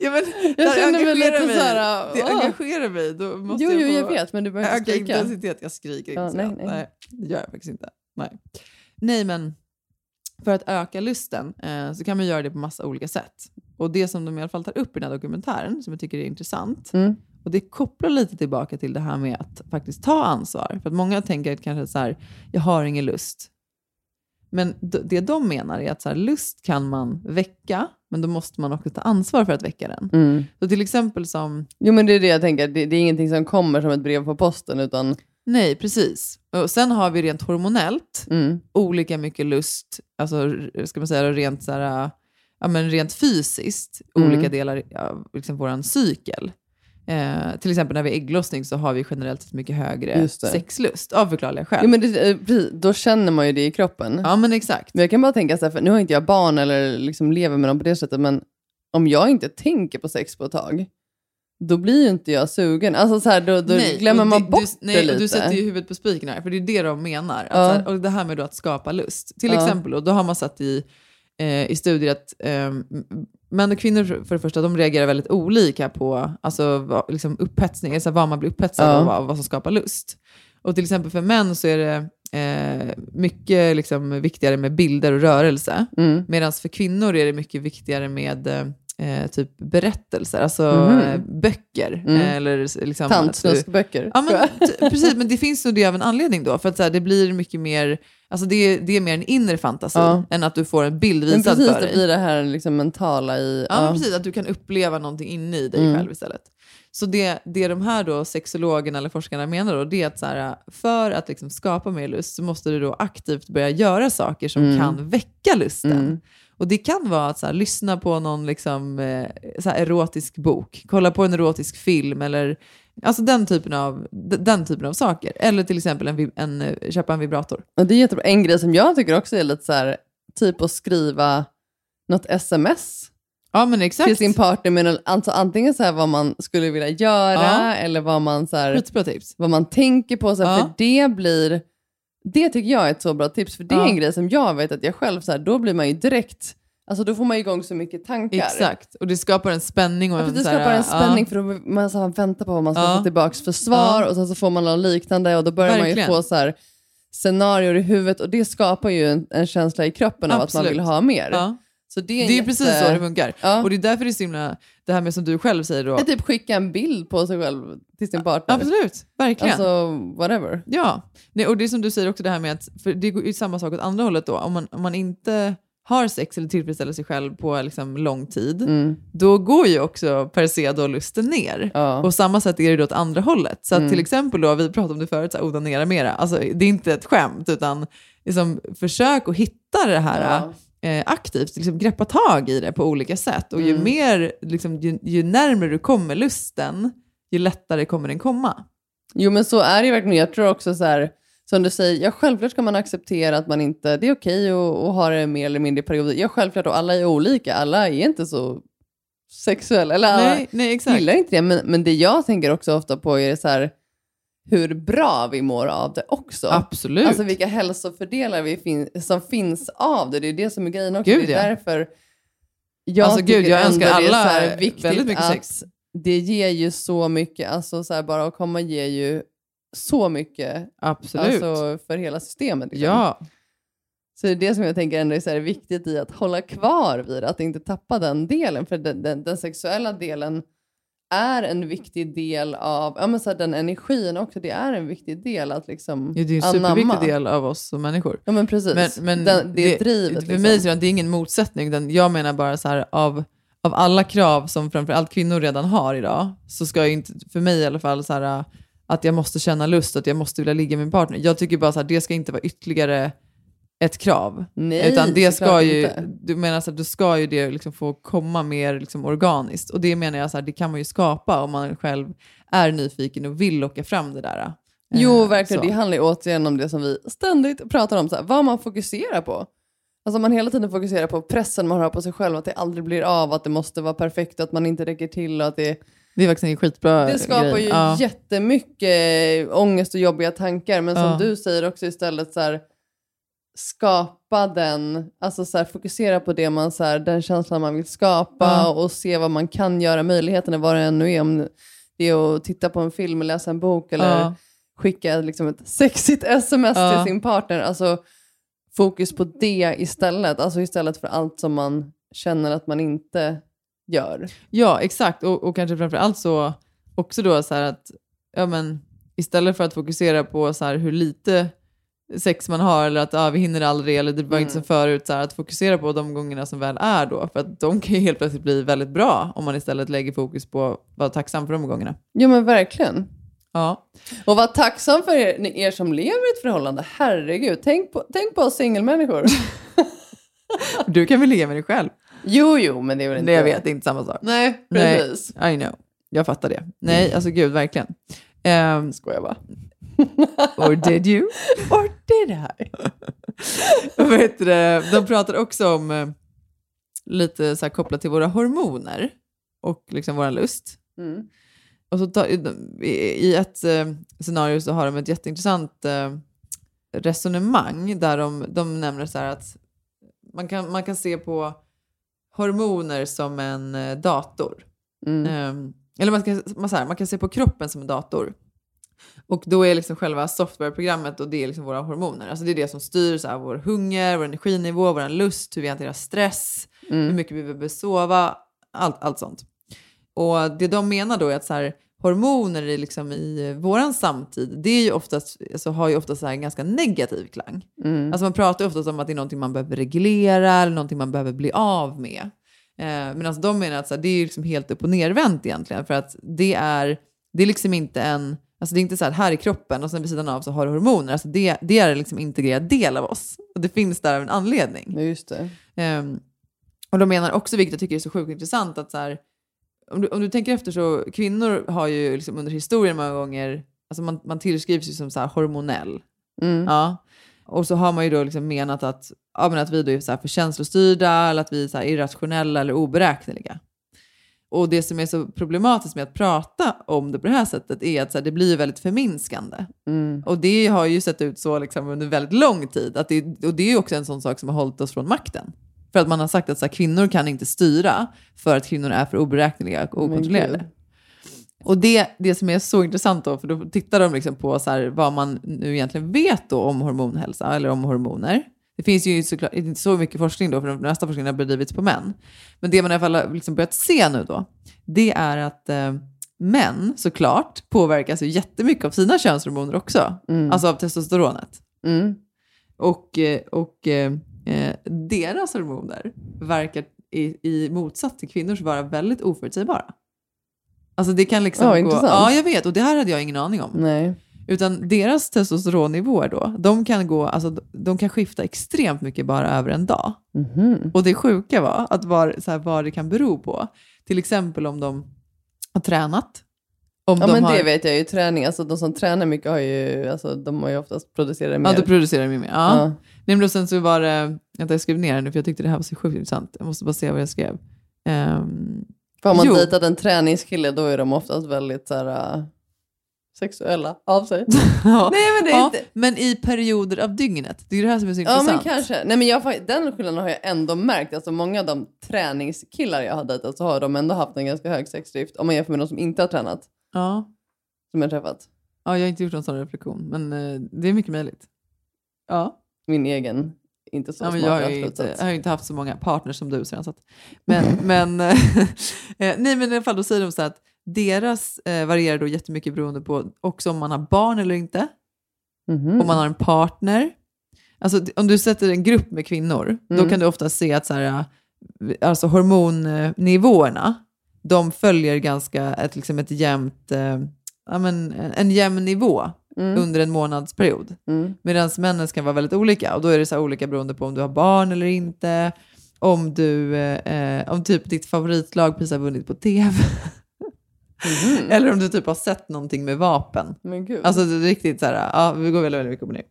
Ja, men, jag känner mig lite mig. så här, Det åh. engagerar mig. Då måste Jo, jag jo, få... jag vet, men du behöver inte skrika. intensitet, jag skriker inte. Ja, så. nej, Nej, nej. det gör jag faktiskt inte. Nej, nej men för att öka lusten eh, så kan man göra det på massa olika sätt. Och det som de i alla fall tar upp i den här dokumentären, som jag tycker är intressant, Mm. Och det kopplar lite tillbaka till det här med att faktiskt ta ansvar. För att många tänker kanske så här, jag har ingen lust. Men det de menar är att så här, lust kan man väcka, men då måste man också ta ansvar för att väcka den. Mm. Så till exempel som Jo, men det är det jag tänker. Det, det är ingenting som kommer som ett brev på posten, utan Nej, precis. Och sen har vi rent hormonellt mm. olika mycket lust, alltså ska man säga rent, så här, ja, men rent fysiskt, Mm. olika delar av liksom vår cykel. Eh, till exempel när vi är ägglossning så har vi generellt sett mycket högre sexlust, av förklarliga skäl. jo, men det, eh, då känner man ju det i kroppen. ja, men exakt. Men jag kan bara tänka så här, för nu har inte jag barn eller liksom lever med dem på det sättet, men om jag inte tänker på sex på ett tag, då blir ju inte jag sugen. Alltså så här, då, då Nej, glömmer man det- bort du, nej, det lite. Du sätter ju huvudet på spiken här, för det är det de menar. Ja. så här, och det här med att skapa lust. Till Ja. exempel, och då har man satt i, eh, i studier att eh, män och kvinnor för det första, de reagerar väldigt olika på alltså, vad, liksom upphetsning, alltså vad man blir upphetsad Ja. av och vad, vad som skapar lust. Och till exempel för män så är det eh, mycket liksom, viktigare med bilder och rörelse. Mm. Medan för kvinnor är det mycket viktigare med eh, typ berättelser, alltså eh, böcker. Mm. Eh, eller liksom Tantsnuskböcker. Ja, men, precis, men det finns nog det av en anledning då. För att så här, det blir mycket mer, alltså det, är- det är mer en inre fantasi Ja. än att du får en bild visad precis, för det dig. blir det här liksom mentala i... Ja, men precis, att du kan uppleva någonting inne i dig Mm. själv istället. Så det, det de här då sexologerna eller forskarna menar då, det är att så här, för att liksom skapa mer lust så måste du då aktivt börja göra saker som Mm. kan väcka lusten. Mm. Och det kan vara att så här, lyssna på någon liksom, eh, så här, erotisk bok, kolla på en erotisk film eller alltså den typen av, den typen av saker. Eller till exempel en, en, eh, köpa en vibrator. Och det är jättebra. En grej som jag tycker också är lite så här, typ att skriva något sms Ja men exakt. till sin partner med en- alltså antingen så här vad man skulle vilja göra Ja. eller vad man, så här, tips. vad man tänker på. Så här, Ja. För det blir, det tycker jag är ett så bra tips. För det är en grej som jag vet att jag själv, så här, då blir man ju direkt, alltså då får man igång så mycket tankar. Exakt. Och det skapar en spänning. Och Ja, en det skapar en spänning ja. för då man så här, väntar på vad man ska Ja. få tillbaka för svar Ja. och sen så får man något liknande och då börjar man Verkligen. ju få så här, scenarier i huvudet och det skapar ju en, en känsla i kroppen av att man Absolut. vill ha mer. Ja. Så det är, Det är jätte- precis så det funkar. Ja. Och det är därför det är så himla, det här med som du själv säger då. Att typ skicka en bild på sig själv till sin partner. Absolut, verkligen. Alltså whatever. Ja, Nej, och det är som du säger också det här med att, för det går ju samma sak åt andra hållet då, om man, om man inte har sex eller tillfredsställer sig själv på liksom lång tid, Mm. då går ju också per se då lusten ner. Ja. Och samma sätt är det då åt andra hållet. Så Mm. till exempel då, vi pratade om det förut, så här, onanera mera. Alltså, det är inte ett skämt, utan liksom, försök att hitta det här Ja. eh, aktivt, liksom, greppa tag i det på olika sätt. Och ju, Mm. mer, liksom, ju, ju närmare du kommer lusten, ju lättare kommer den komma. Jo men så är det ju verkligen. Jag tror också så här, som du säger, ja självklart ska man acceptera att man inte, det är okej att, att ha det mer eller mindre i perioder. Ja självklart, och alla är olika, alla är inte så sexuella, eller alla Nej, nej, exakt. gillar inte det. Men, men det jag tänker också ofta på är så här, hur bra vi mår av det också. Absolut. Alltså vilka hälsofördelar vi fin- som finns av det. Det är det som är grejen också. Gud, det är ja. därför jag Alltså, gud, tycker jag ändå önskar det är alla så här viktigt väldigt mycket sex. det ger ju så mycket, alltså så här, bara att komma ger ju så mycket Absolut. alltså, för hela systemet. liksom. ja, Så det är det som jag tänker ändå är så här viktigt i att hålla kvar vid det, att inte tappa den delen. För den, den, den sexuella delen är en viktig del av ja, men så här, den energin också. Det är en viktig del att liksom Ja, det är en anamma. superviktig del av oss som människor. Ja men precis. Men, men den, det, drivet. För liksom. mig så är det ingen motsättning. Den, jag menar bara så här, av, av alla krav som framförallt kvinnor redan har idag, så ska inte, för mig i alla fall, så här, att jag måste känna lust, att jag måste vilja ligga med min partner. Jag tycker bara så här, det ska inte vara ytterligare ett krav. Nej, Utan det ska ju, inte. du menar så att du ska ju det liksom få komma mer liksom organiskt. Och det menar jag så här, det kan man ju skapa om man själv är nyfiken och vill locka fram det där. Jo, Eh, verkligen. så. Det handlar ju återigen om det som vi ständigt pratar om. Så här, vad man fokuserar på. Alltså man hela tiden fokuserar på pressen man har på sig själv, att det aldrig blir av, att det måste vara perfekt, att man inte räcker till och att det, Det är faktiskt en skitbra det skapar grej. ju Ja. jättemycket ångest och jobbiga tankar. Men som Ja. du säger också istället så här, skapa den, alltså så här, fokusera på det man, så här, den känslan man vill skapa Ja. och se vad man kan göra, möjligheterna, vad det än nu är. Om det är att titta på en film, läsa en bok eller skicka liksom ett sexigt sms till sin partner. Alltså fokus på det istället. Alltså istället för allt som man känner att man inte gör. Ja, exakt. Och, och kanske framför allt så också då så här att ja, men, istället för att fokusera på så här hur lite sex man har eller att ja, vi hinner aldrig eller det var inte som Mm. förut, så här, att fokusera på de gångerna som väl är då. För att de kan ju helt plötsligt bli väldigt bra om man istället lägger fokus på att vara tacksam för de gångerna. Ja men verkligen. Ja. Och var tacksam för er, er som lever i ett förhållande. Herregud, tänk på, tänk på oss singelmänniskor. Du kan väl ligga med dig själv? Jo, jo, men det är väl inte... Nej, jag vet, det är inte samma sak. Nej, precis. Nej, I know. Jag fattar det. Nej, alltså gud, verkligen. Um, Skojar bara. or did you? Or did I? Heter det? De pratar också om eh, lite så här kopplat till våra hormoner och liksom vår lust. Mm. Och så ta, i, ett eh, scenario så har de ett jätteintressant eh, resonemang där de, de nämner så här att man kan, man kan se på hormoner som en eh, dator. Mm. Ehm, eller man, ska, man, här, man kan se på kroppen som en dator. Och då är liksom själva softwareprogrammet och det är liksom våra hormoner. Alltså det är det som styr så här, vår hunger, vår energinivå, vår lust, hur vi hanterar stress, Mm. hur mycket vi behöver sova, allt, allt sånt. Och det de menar då är att så här, hormoner i, liksom, i våran samtid, det är ju oftast, alltså, har ju ofta så här en ganska negativ klang. Mm. Alltså man pratar ju ofta om att det är någonting man behöver reglera eller någonting man behöver bli av med. Eh, Medan de menar att så här, det är liksom helt upp och nervänt egentligen. För att det är, det är liksom inte en, alltså det är inte så här, här i kroppen och sen vid sidan av så har du hormoner. Alltså det, det är en liksom integrerad del av oss. Och det finns där av en anledning. Ja, just det. Ehm, och de menar också, vilket jag tycker är så sjukt intressant, att så här, om, du, om du tänker efter så kvinnor har ju liksom under historien många gånger, alltså man, man tillskrivs ju som så hormonell. Mm. Ja. Och så har man ju då liksom menat att, ja, men att vi då är så här för känslostyrda eller att vi är så irrationella eller oberäkneliga. Och det som är så problematiskt med att prata om det på det här sättet är att så här, det blir väldigt förminskande. Mm. Och det har ju sett ut så liksom under väldigt lång tid. Att det, och det är ju också en sån sak som har hållit oss från makten. För att man har sagt att så här, kvinnor kan inte styra för att kvinnor är för oberäkneliga och okontrollerade. Och det, det som är så intressant då, för då tittar de liksom på så här, vad man nu egentligen vet då om hormonhälsa eller om hormoner. Det finns ju såklart inte så mycket forskning då, för den mesta forskningen har bedrivits på män. Men det man i alla fall har liksom börjat se nu då, det är att eh, män såklart påverkas ju jättemycket av sina könshormoner också. Mm. Alltså av testosteronet. Mm. Och, eh, och eh, deras hormoner verkar i, i motsats till kvinnors vara väldigt oförutsägbara. Alltså det kan liksom Ja, gå... intressant. Ja, jag vet. Och det här hade jag ingen aning om. Nej. Utan deras testosteronnivåer då, de kan, gå, alltså, de kan skifta extremt mycket bara över en dag. Mhm. Och det sjuka var att var, så här, vad det kan bero på. Till exempel om de har tränat. Om Ja de men har, det vet jag ju, träning, alltså de som tränar mycket har ju, alltså de har ju oftast producerat mer. Ja, då producerar de mer. Ja. Ja. Nej, men sen så var det, vänta jag skrev ner det nu för jag tyckte det här var så sjukt intressant. Jag måste bara se vad jag skrev. Ehm, För har man Jo. dejtat en träningskille då är de oftast väldigt så här, äh, sexuella av sig. ja. Nej men det är ja, inte... men i perioder av dygnet. Det är det här som är så Ja intressant. men kanske. Nej men jag, den skillnaden har jag ändå märkt. Alltså många av de träningskillar jag har dejtat så har de ändå haft en ganska hög sexdrift. Om man jämför med de som inte har tränat. Ja. Som jag har träffat. ja, jag har inte gjort någon sån reflektion, men eh, det är mycket möjligt. Ja. Min egen, inte så Ja, men jag, har ju inte, jag har ju inte haft så många partners som du. Jag, så att, men, men, eh, nej, men i alla fall då säger de så att deras eh, varierar då jättemycket beroende på också om man har barn eller inte. Mhm. Om man har en partner. Alltså om du sätter en grupp med kvinnor, då Mm. kan du ofta se att så här, alltså hormonnivåerna, de följer ganska ett, liksom ett jämnt, eh, ja, men, en jämn nivå Mm. under en månadsperiod. Mm. Medan männens kan vara väldigt olika och då är det så olika beroende på om du har barn eller inte, om, du, eh, om typ ditt favoritlag precis har vunnit på tv. Mhm. eller om du typ har sett någonting med vapen. Men gud. Alltså det är riktigt så här, ja, vi går väldigt, väldigt mycket upp och ner.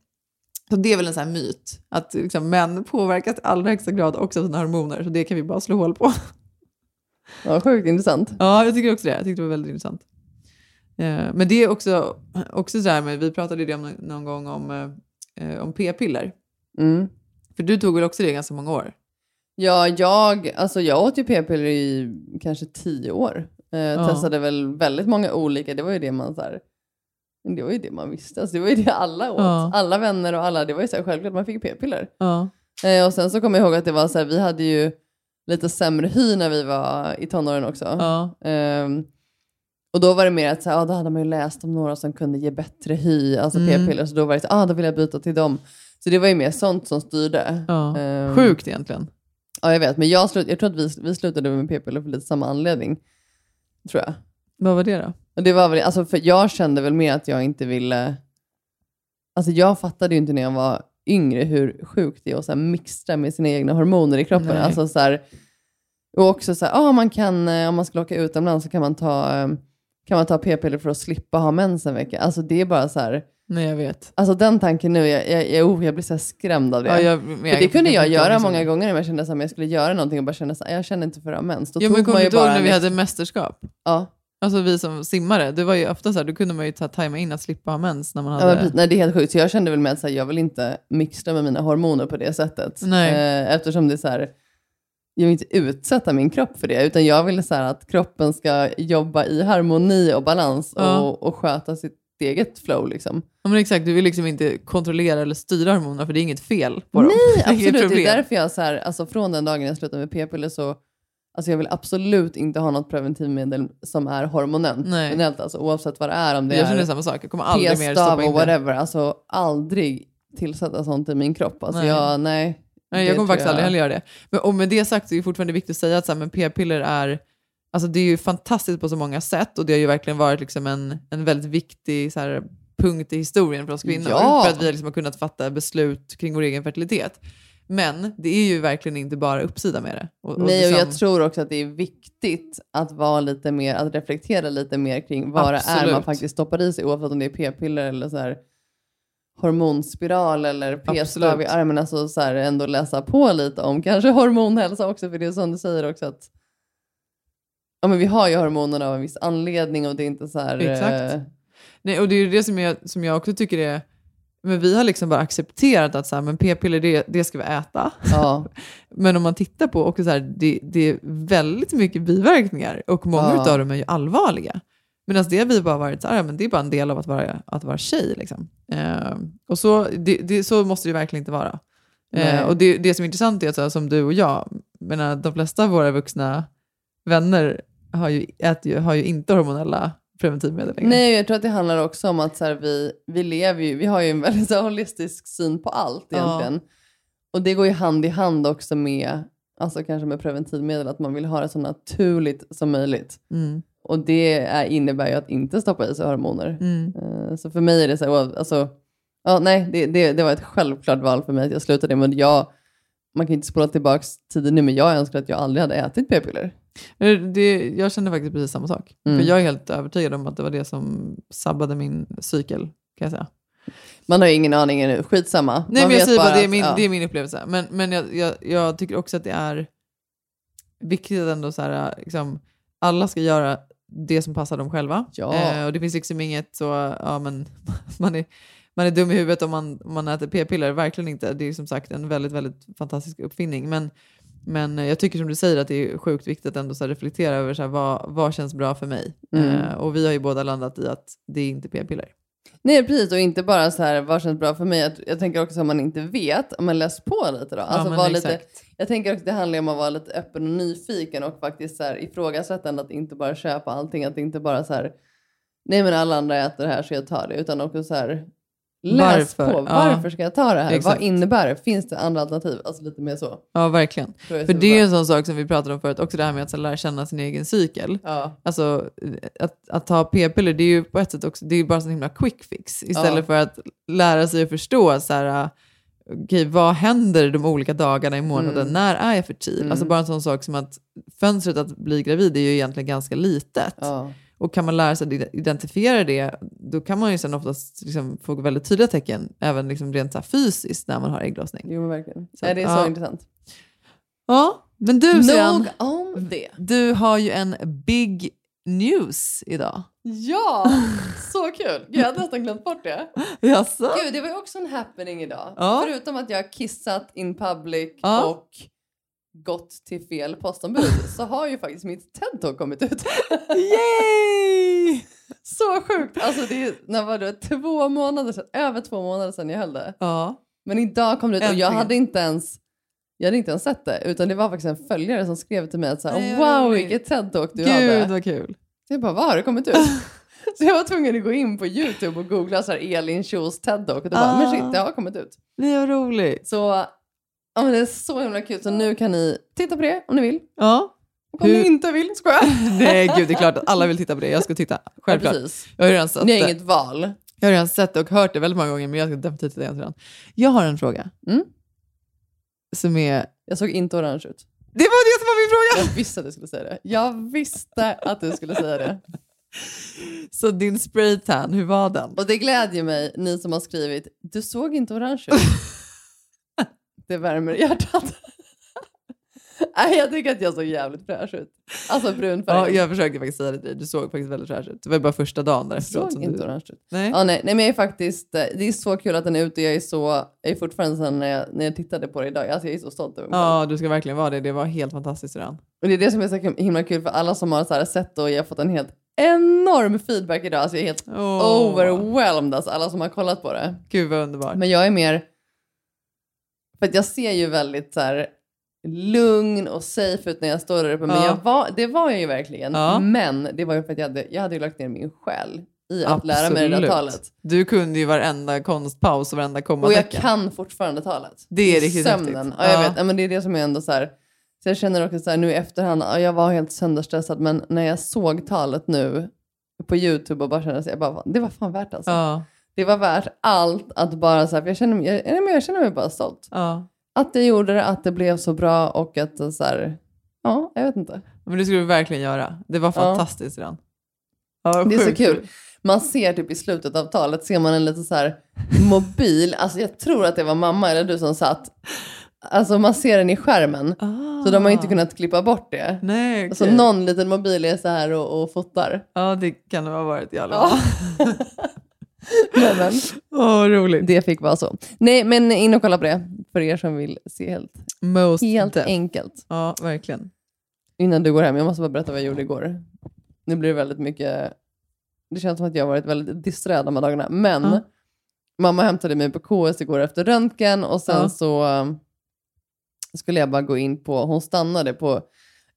Så det är väl en sån här myt, att liksom, män påverkas i allra högsta grad också av sina hormoner, så det kan vi bara slå hål på. ja, sjukt intressant. Ja, jag tycker också det. Jag tyckte det var väldigt intressant. Eh, men det är också, också så här med, vi pratade ju om någon, gång om, eh, om p-piller. Mm. För du tog väl också det i ganska många år? Ja, jag, alltså jag åt ju p-piller i kanske tio år. Eh, Ja. Testade väl väldigt många olika. Det var ju det man så här, det var ju det man visste. Alltså, det var ju det alla åt. Ja. Alla vänner och alla. Det var ju så här, självklart man fick p-piller. Ja. Eh, och sen så kommer jag ihåg att det var så här, vi hade ju lite sämre hy när vi var i tonåren också. Ja. Och då var det mer att så här, ah, då hade man ju läst om några som kunde ge bättre hy, alltså Mm. p-piller. Så då var det så ah, då vill jag byta till dem. Så det var ju mer sånt som styrde. Ja. Ehm, Sjukt egentligen. Ja, jag vet. Men jag, slut, jag tror att vi, vi slutade med p-piller för lite samma anledning. Tror jag. Vad var det då? Och det var väl, alltså, för jag kände väl mer att jag inte ville... Alltså jag fattade ju inte när jag var yngre hur sjukt det är att så här mixtra med sina egna hormoner i kroppen. Nej. Alltså så här, och också så här, ah, man kan, eh, om man ska åka utomlands så kan man ta, eh, kan man ta p-piller för att slippa ha mens en vecka. Alltså det är bara så här, Nej, jag vet. alltså den tanken nu, jag, jag, jag, oh, jag blir så skrämd av det. Ja, jag- för det kunde jag göra jag- många gånger om jag kände att jag skulle göra någonting och bara kände att jag kände inte för att ha mens. Då Ja, men kommer du ihåg när vi en hade mästerskap? Ja. Alltså vi som simmare, det var ju ofta så här, då kunde man ju ta, tajma in att slippa ha mens när man Ja, hade... precis. nej, det är helt sjukt. Så jag kände väl med att så jag vill inte mixtra med mina hormoner på det sättet. Nej. Eh, eftersom det är så här, jag vill inte utsätta min kropp för det, utan jag vill så här, att kroppen ska jobba i harmoni och balans Ja. och, och sköta sitt eget flow. Liksom. Ja, men exakt, du vill liksom inte kontrollera eller styra hormonerna för det är inget fel på dem. Nej, Det är inget absolut. Det är därför jag så här, alltså från den dagen jag slutade med p-piller så Alltså jag vill absolut inte ha något preventivmedel som är hormonellt. Generellt, Alltså, oavsett vad det är. Om det Jag känner samma sak. Jag kommer aldrig mer stoppa in och whatever. Alltså aldrig tillsätta sånt i min kropp. Alltså Nej. jag, nej. Nej, jag kommer faktiskt aldrig heller göra det. Men, och med det sagt så är det fortfarande viktigt att säga att så här, men p-piller är, alltså det är ju fantastiskt på så många sätt och det har ju verkligen varit liksom en, en väldigt viktig så här, punkt i historien för oss kvinnor. Ja. För att vi liksom har kunnat fatta beslut kring vår egen fertilitet. Men det är ju verkligen inte bara uppsida med det. Och, och Nej, och liksom- jag tror också att det är viktigt att vara lite mer, att reflektera lite mer kring vad det är Absolut. man faktiskt stoppar i sig, oavsett om det är p-piller eller så här hormonspiral eller p-stav i armen. Alltså så här, ändå läsa på lite om kanske hormonhälsa också, för det är som du säger också att ja, men vi har ju hormonerna av en viss anledning och det är inte så här... Exakt. eh, Nej, och det är ju det som jag, som jag också tycker är... Men vi har liksom bara accepterat att så här, men p-piller det, det ska vi äta. Ja. men om man tittar på också så här, det, det är väldigt mycket biverkningar och många Ja. av dem är ju allvarliga. Medan det har vi bara varit så här, ja, men det är bara en del av att vara, att vara tjej. Liksom. Eh, och så, det, det, så måste det verkligen inte vara. Eh, och det, det som är intressant är att så här, som du och jag, menar, de flesta av våra vuxna vänner har ju, äter har ju inte hormonella preventivmedel längre. Nej, jag tror att det handlar också om att så här, vi, vi lever ju, vi har ju en väldigt så här, holistisk syn på allt Ja. egentligen. Och det går ju hand i hand också med, alltså kanske med preventivmedel, att man vill ha det så naturligt som möjligt. Mm. Och det är, innebär ju att inte stoppa i sig hormoner. Mm. Eh, Så för mig är det så här, alltså, ja, nej, det, det, det var ett självklart val för mig att jag slutade. Men jag, man kan inte spola tillbaka tiden nu, men jag önskar att jag aldrig hade ätit p-piller. Eh, Det, jag kände faktiskt precis samma sak. Mm. För jag är helt övertygad om att det var det som sabbade min cykel, kan jag säga. Man har ju ingen aning ännu, skitsamma. Nej, man men jag säger bara, det är min, ja. det är min upplevelse. Men, men jag, jag, jag tycker också att det är viktigt att ändå så här, liksom, alla ska göra det som passar dem själva. Ja. Eh, och det finns liksom inget så, ja men man är, man är dum i huvudet om man, om man äter p-piller. Verkligen inte. Det är som sagt en väldigt, väldigt fantastisk uppfinning. Men, men jag tycker som du säger att det är sjukt viktigt att ändå så reflektera över så här, vad, vad känns bra för mig. Mm. Eh, och vi har ju båda landat i att det är inte p-piller. Nej precis och inte bara så här vad känns bra för mig. Jag, jag tänker också om man inte vet, om man läs på lite då. Alltså men var lite, jag tänker också det handlar om att vara lite öppen och nyfiken och faktiskt så här ifrågasättande att inte bara köpa allting. Att inte bara så här, nej men alla andra äter det här så jag tar det. Utan också så här, läs Varför? på. Ja. Varför ska jag ta det här? Exakt. Vad innebär det? Finns det andra alternativ? Alltså lite mer så. Ja, verkligen. För det är ju en sån sak som vi pratade om förut, också det här med att så lära känna sin egen cykel. Ja. Alltså att, att ta p-piller, det är ju på ett sätt också, det är bara en himla quick fix. Istället Ja. för att lära sig att förstå så här, okej, vad händer de olika dagarna i månaden? Mm. När är jag fertil? Mm. Alltså bara en sån sak som att fönstret att bli gravid är ju egentligen ganska litet. Ja. Och kan man lära sig att identifiera det, då kan man ju sen oftast liksom få väldigt tydliga tecken, även liksom rent så fysiskt när man har ägglossning. Jo men verkligen. Så Nej, det är så ja. intressant. Ja, men du Sian, Nog om det. du har ju en big news idag. Ja, så kul. Jag hade nästan glömt bort det. Jaså? Gud, det var ju också en happening idag. Ja. Förutom att jag har kissat in public Ja. och gått till fel postombud så har ju faktiskt mitt TED-talk kommit ut. Yay! så sjukt! Alltså det är, när var det? Två månader sedan, över två månader sedan jag höll det. Ja. Men idag kom det ut och jag hade inte ens jag hade inte ens sett det, utan det var faktiskt en följare som skrev till mig att så här, Nej, wow vilket TED-talk du Gud hade. vad kul. Så jag bara, vad har det kommit ut? så jag var tvungen att gå in på YouTube och googla så här Elin Kjos TED-talk och då bara, Ah. men shit det har kommit ut. Det var roligt. Så ja, men det är så himla kul, så nu kan ni titta på det om ni vill. Ja. Och om Hur- ni inte vill, skojar. Nej gud, det är klart att alla vill titta på det. Jag ska titta. Självklart. Ja, precis. Jag har redan sett Ni har det. inget val. Jag har redan sett det och hört det väldigt många gånger, men jag ska definitivt titta igen. Jag har en fråga. Mm. Som är... Jag såg inte orange ut. Det var det som var min fråga! Jag visste att du skulle säga det. Jag visste att du skulle säga det. Så din spraytan, hur var den? Och det glädjer mig, ni som har skrivit, du såg inte orange ut. det värmer hjärtat. Nej, jag tycker att jag såg jävligt fräsch ut. Alltså brun färg. Ja, jag försökte faktiskt säga det till dig. Du såg faktiskt väldigt fräsch ut. Det var bara första dagen där efteråt. såg inte du... orange ut. Nej. Ja, nej, nej, men jag är faktiskt, eh, det är så kul att den är ute. Jag är, så, jag är fortfarande så när jag, när jag tittade på det idag. Alltså, jag är så stolt över mig. Ja, du ska verkligen vara det. Det var helt fantastiskt redan. Och det är det som är så himla kul för alla som har så här sett och jag har fått en helt enorm feedback idag. Alltså jag är helt Åh. overwhelmed, alltså alla som har kollat på det. Gud vad underbart. Men jag är mer, för att jag ser ju väldigt så här lugn och safe ut när jag står där uppe. Men Ja. jag var, det var jag ju verkligen. Ja. Men det var ju för att jag hade, jag hade lagt ner min själ i att lära mig det där Absolut. talet. Du kunde ju varenda konstpaus och varenda Och jag kommatecken. kan fortfarande talet. Det är riktigt Sömnen. häftigt. Ja, jag Ja. vet. Ja, men det är det som är ändå så här. Så jag känner också så här nu i efterhand, ja, jag var helt sönderstressad men när jag såg talet nu på YouTube och bara kände jag bara, det var fan värt alltså. Ja. Det var värt allt att bara så här, jag känner, mig- jag, jag känner mig bara stolt. Ja. Att jag gjorde det, att det blev så bra och att så här, ja, jag vet inte. Men det skulle du verkligen göra. Det var Ja. fantastiskt redan. Ja, Det är så kul. Man ser typ i slutet av talet, ser man en lite så här mobil, alltså jag tror att det var mamma eller du som satt. Alltså man ser den i skärmen. Så de har inte kunnat klippa bort det. Ah. Nej, Alltså okej. någon liten mobil är så här och, och fotar. Ja, det kan det ha varit i alla Ja. fall. Nej, men, Åh, roligt. det fick vara så. Nej, men in och kolla på det. För er som vill se helt, Most helt enkelt. Ja, verkligen. Innan du går hem, jag måste bara berätta vad jag gjorde igår. Nu blir det väldigt mycket, det känns som att jag har varit väldigt disträ de här dagarna. Men Ja. mamma hämtade mig på KS igår efter röntgen och sen Ja. så um, skulle jag bara gå in på, hon stannade på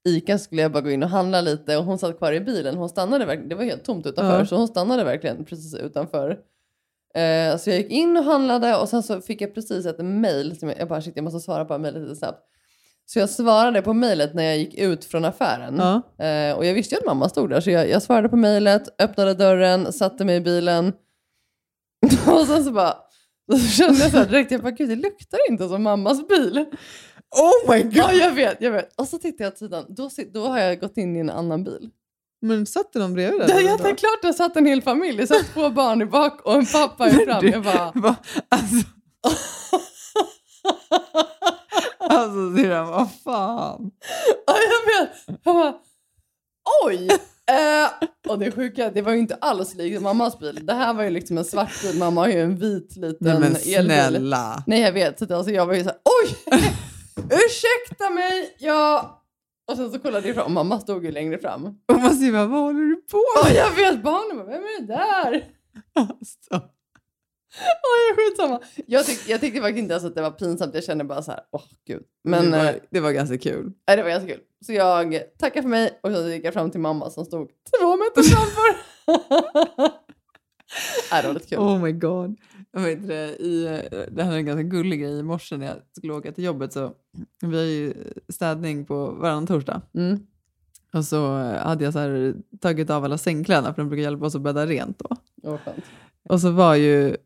Ica skulle jag bara gå in och handla lite och hon satt kvar i bilen. Hon stannade verkligen, det var helt tomt utanför, Ja. så hon stannade verkligen precis utanför. Eh, så jag gick in och handlade och sen så fick jag precis ett mail som jag, jag bara shit jag måste svara på mejlet lite snabbt. Så jag svarade på mejlet när jag gick ut från affären. Ja. Eh, och jag visste ju att mamma stod där så jag, jag svarade på mejlet, öppnade dörren, satte mig i bilen. och sen så bara så kände jag så här direkt, jag bara gud det luktar inte som mammas bil. Oh my god! Ja jag vet, jag vet. Och så tittar jag åt sidan, då, då har jag gått in i en annan bil. Men satt det någon bredvid dig? jag, det är klart det satt en hel familj, det satt två barn i bak och en pappa i fram. Jag bara, Va? Alltså, alltså syrran, vad fan? ja jag vet. Jag bara, oj! Eh, och det sjuka, det var ju inte alls likt mammas bil. Det här var ju liksom en svart bil, mamma har ju en vit liten Nej men elbil. snälla. Nej jag vet, så alltså jag var ju såhär oj! Ursäkta mig, ja... Och sen så kollade jag fram, mamma stod ju längre fram. Och man säger bara, vad håller du på Och med? jag vet, barnen bara, vem är det där? Alltså. Skitsamma. Jag, tyck, jag tyckte faktiskt inte ens att det var pinsamt. Jag kände bara så här, åh gud. Men det, var, eh, det var ganska kul. nej, det var ganska kul. Så jag tackade för mig och så gick jag fram till mamma som stod två meter framför. nej, det var lite kul. Oh my god. Vet det, i, det här är en ganska gullig grej. I morse när jag skulle åka till jobbet så vi har ju städning på varannan torsdag. Mm. Och så eh, hade jag så här, tagit av alla sängkläderna för de brukar hjälpa oss att bädda rent då. Skönt. Och så var ju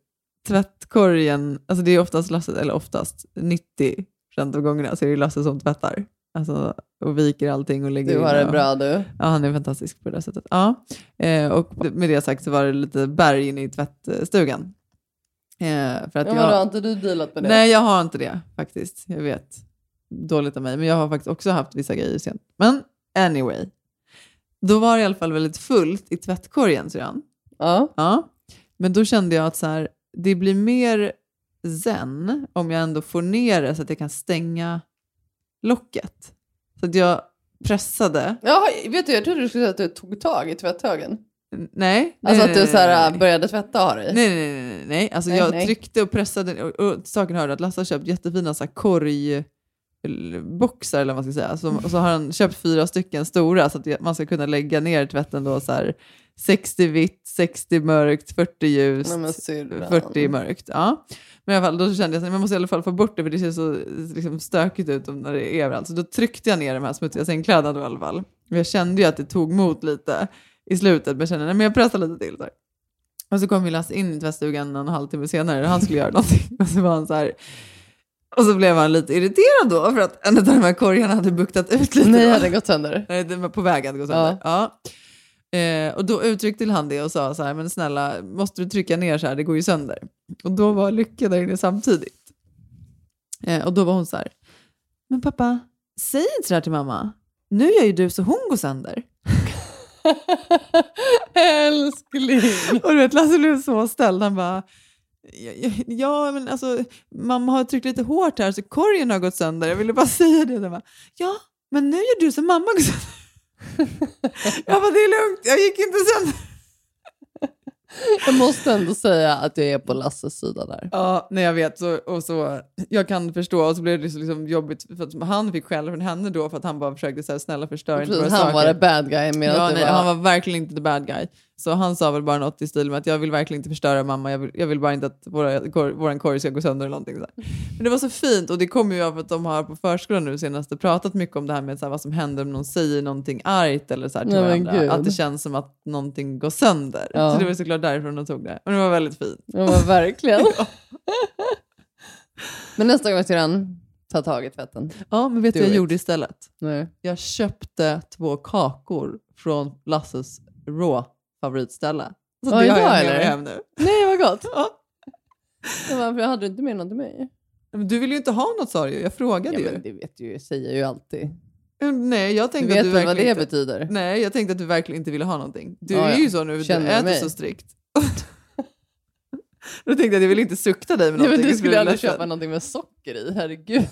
tvättkorgen, alltså det är oftast Lasse, eller oftast 90 av gångerna så är det Lasse som tvättar. Alltså, och viker allting och lägger Du har det och- bra du. Ja, han är fantastisk på det sättet. Ja. Eh, och med det sagt så var det lite berg inne i tvättstugan. Eh, för att Ja, jag... har inte du dealat med det? Nej, jag har inte det faktiskt. Jag vet. Dåligt av mig. Men jag har faktiskt också haft vissa grejer sent. Men anyway. Då var det i alla fall väldigt fullt i tvättkorgen, syrran. Ja. Ja. Men då kände jag att så här, det blir mer zen om jag ändå får ner det så att jag kan stänga locket. Så att jag pressade. Ja, vet du, jag trodde du skulle säga att du tog tag i tvätthögen. Nej. Alltså nej, att du så här, nej, nej. började tvätta har dig. Nej, nej, nej. nej. Alltså Nej, jag nej. tryckte och pressade. Och, och saken hörde att Lasse har köpt jättefina så här, korgboxar, eller vad man ska säga. Så, och så har han köpt fyra stycken stora så att man ska kunna lägga ner tvätten då så här 60 vitt, 60 mörkt, 40 ljust, Nej, men syrran. 40 mörkt. Ja. Men i alla fall, då kände jag att man måste i alla fall få bort det för det ser så liksom, stökigt ut om- när det är överallt. Så då tryckte jag ner de här smutsiga sängkläderna då i alla fall. Och jag kände ju att det tog emot lite i slutet, men jag kände nej, men jag pressar lite till. Så här. Och så kom ju Lasse in i tvättstugan en halvtimme senare och han skulle göra någonting. Och så var han så här... Och så blev han lite irriterad då för att en av de här korgarna hade buktat ut lite. Nej, hade gått sönder. Nej, den var på väg att gå sönder. Ja. Eh, och då uttryckte han det och sa så här, men snälla, måste du trycka ner så här, det går ju sönder. Och då var Lycka där inne samtidigt. Eh, och då var hon så här, men pappa, säg inte så här till mamma. Nu gör ju du så hon går sönder. Älskling! Och du vet, Lasse blev så ställd. Han bara, ja, ja, men alltså, mamma har tryckt lite hårt här så korgen har gått sönder. Jag ville bara säga det. Bara, ja, men nu gör du som mamma går sönder. jag bara, det är lugnt, jag gick inte sönder. Jag måste ändå säga att jag är på Lasses sida där. Ja, nej jag vet. Så, och så, jag kan förstå. Och så blev det så liksom jobbigt för att han fick skäll från henne då för att han bara försökte säga snälla förstör inte våra han var saker. the bad guy. Med Ja, nej, var... Han var verkligen inte the bad guy. Så han sa väl bara något i stil med att jag vill verkligen inte förstöra mamma, jag vill, jag vill bara inte att våra, kor, våran korg ska gå sönder eller någonting. Så här. Men det var så fint och det kommer ju av att de har på förskolan nu senaste pratat mycket om det här med så här, vad som händer om någon säger någonting argt eller så här, till Nej, men varandra. Att det känns som att någonting går sönder. Ja. Så det var såklart därifrån de tog det. Och det var väldigt fint. Ja, men verkligen. men nästa gång syrran, ta tag i tvätten. Ja, men vet du vad jag gjorde istället? Nej. Jag köpte två kakor från Lasses raw favoritställe. Så Ja, det har jag med eller? mig hem nu. Nej, vad gott. Ja. Varför hade du inte med något till mig? Men du vill ju inte ha något sa du ju. Jag frågade Ja, ju. men det vet du ju, säger jag ju alltid. Nej, jag Du tänkte vet att du väl vad verkligen det inte... betyder? Nej, jag tänkte att du verkligen inte ville ha någonting. Du Ja, är ju så nu, du Känner du äter mig? så strikt. Då tänkte jag att jag vill inte sukta dig med Nej, någonting. men du skulle aldrig köpa någonting med socker i, herregud.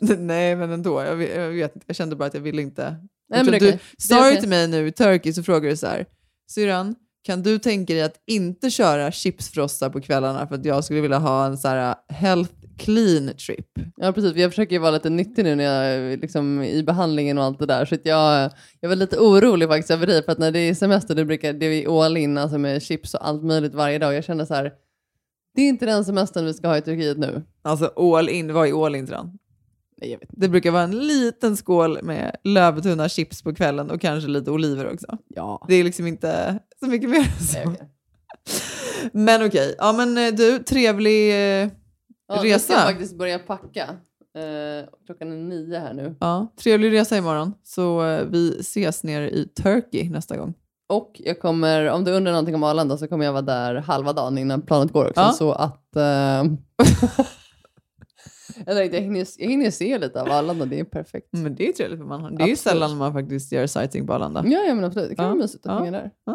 Nej, men ändå. Jag, vet- jag vet. Jag kände bara att jag ville inte. Nej, men du. Det sa okej. till mig nu i Turkey så frågade du så här. Syrran, kan du tänka dig att inte köra chipsfrossa på kvällarna för att jag skulle vilja ha en så här uh, health clean trip? Ja precis, jag försöker ju vara lite nyttig nu när jag är liksom, i behandlingen och allt det där. Så att jag, jag var lite orolig faktiskt över det, för att när det är semester det brukar det är all in alltså med chips och allt möjligt varje dag. Jag känner så här, det är inte den semestern vi ska ha i Turkiet nu. Alltså all in, vad är all in Syrran? Nej, jag vet Det brukar vara en liten skål med lövtunna chips på kvällen och kanske lite oliver också. Ja. Det är liksom inte så mycket mer än så. Nej, okej. Men okej, ja men eh, du, trevlig eh, Ja, jag ska resa. faktiskt börja packa. Eh, klockan är nio här nu. Ja, trevlig resa imorgon. Så eh, vi ses nere i Turkey nästa gång. Och jag kommer, om du undrar någonting om Arlanda så kommer jag vara där halva dagen innan planet går också. Ja. Så att... Eh, jag tänkte jag hinner, jag hinner se lite av Arlanda, det är perfekt. Men det är trevligt för man. Det är ju Absolut. sällan man faktiskt gör sighting på Arlanda. Ja, ja men absolut. Det kan vara mysigt att hänga där.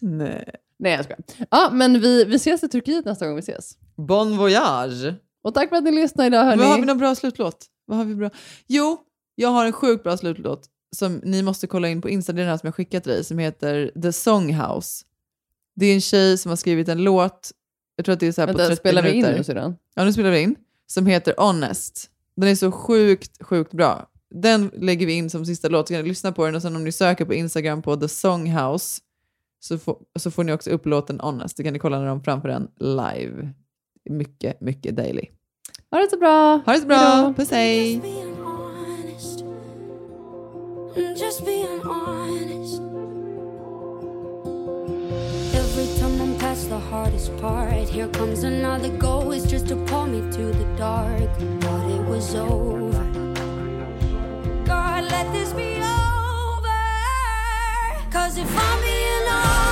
Nej. Nej, jag skojar. Ja, men vi, vi ses i Turkiet nästa gång vi ses. Bon voyage! Och tack för att ni lyssnade idag hörni. Vad har vi någon bra slutlåt? Vad har vi bra? Jo, jag har en sjukt bra slutlåt som ni måste kolla in på Insta, det är den här som jag skickat till dig, som heter The Songhouse. Det är en tjej som har skrivit en låt, jag tror att det är så här på Vänta, 30 spelar vi in minuter. nu sedan? Ja, nu spelar vi in. Som heter Honest. Den är så sjukt, sjukt bra. Den lägger vi in som sista låt, så kan ni lyssna på den och sen om ni söker på Instagram på The Songhouse så får, så får ni också upp låten Honest. Det kan ni kolla när de framför den live. Mycket, mycket daily. Ha det så bra! Ha det så bra! Hejdå. Puss hej! Just being honest. The hardest part, here comes another goal. It's just to pull me to the dark. But it was over. God, let this be over. Cause if I'm being honest,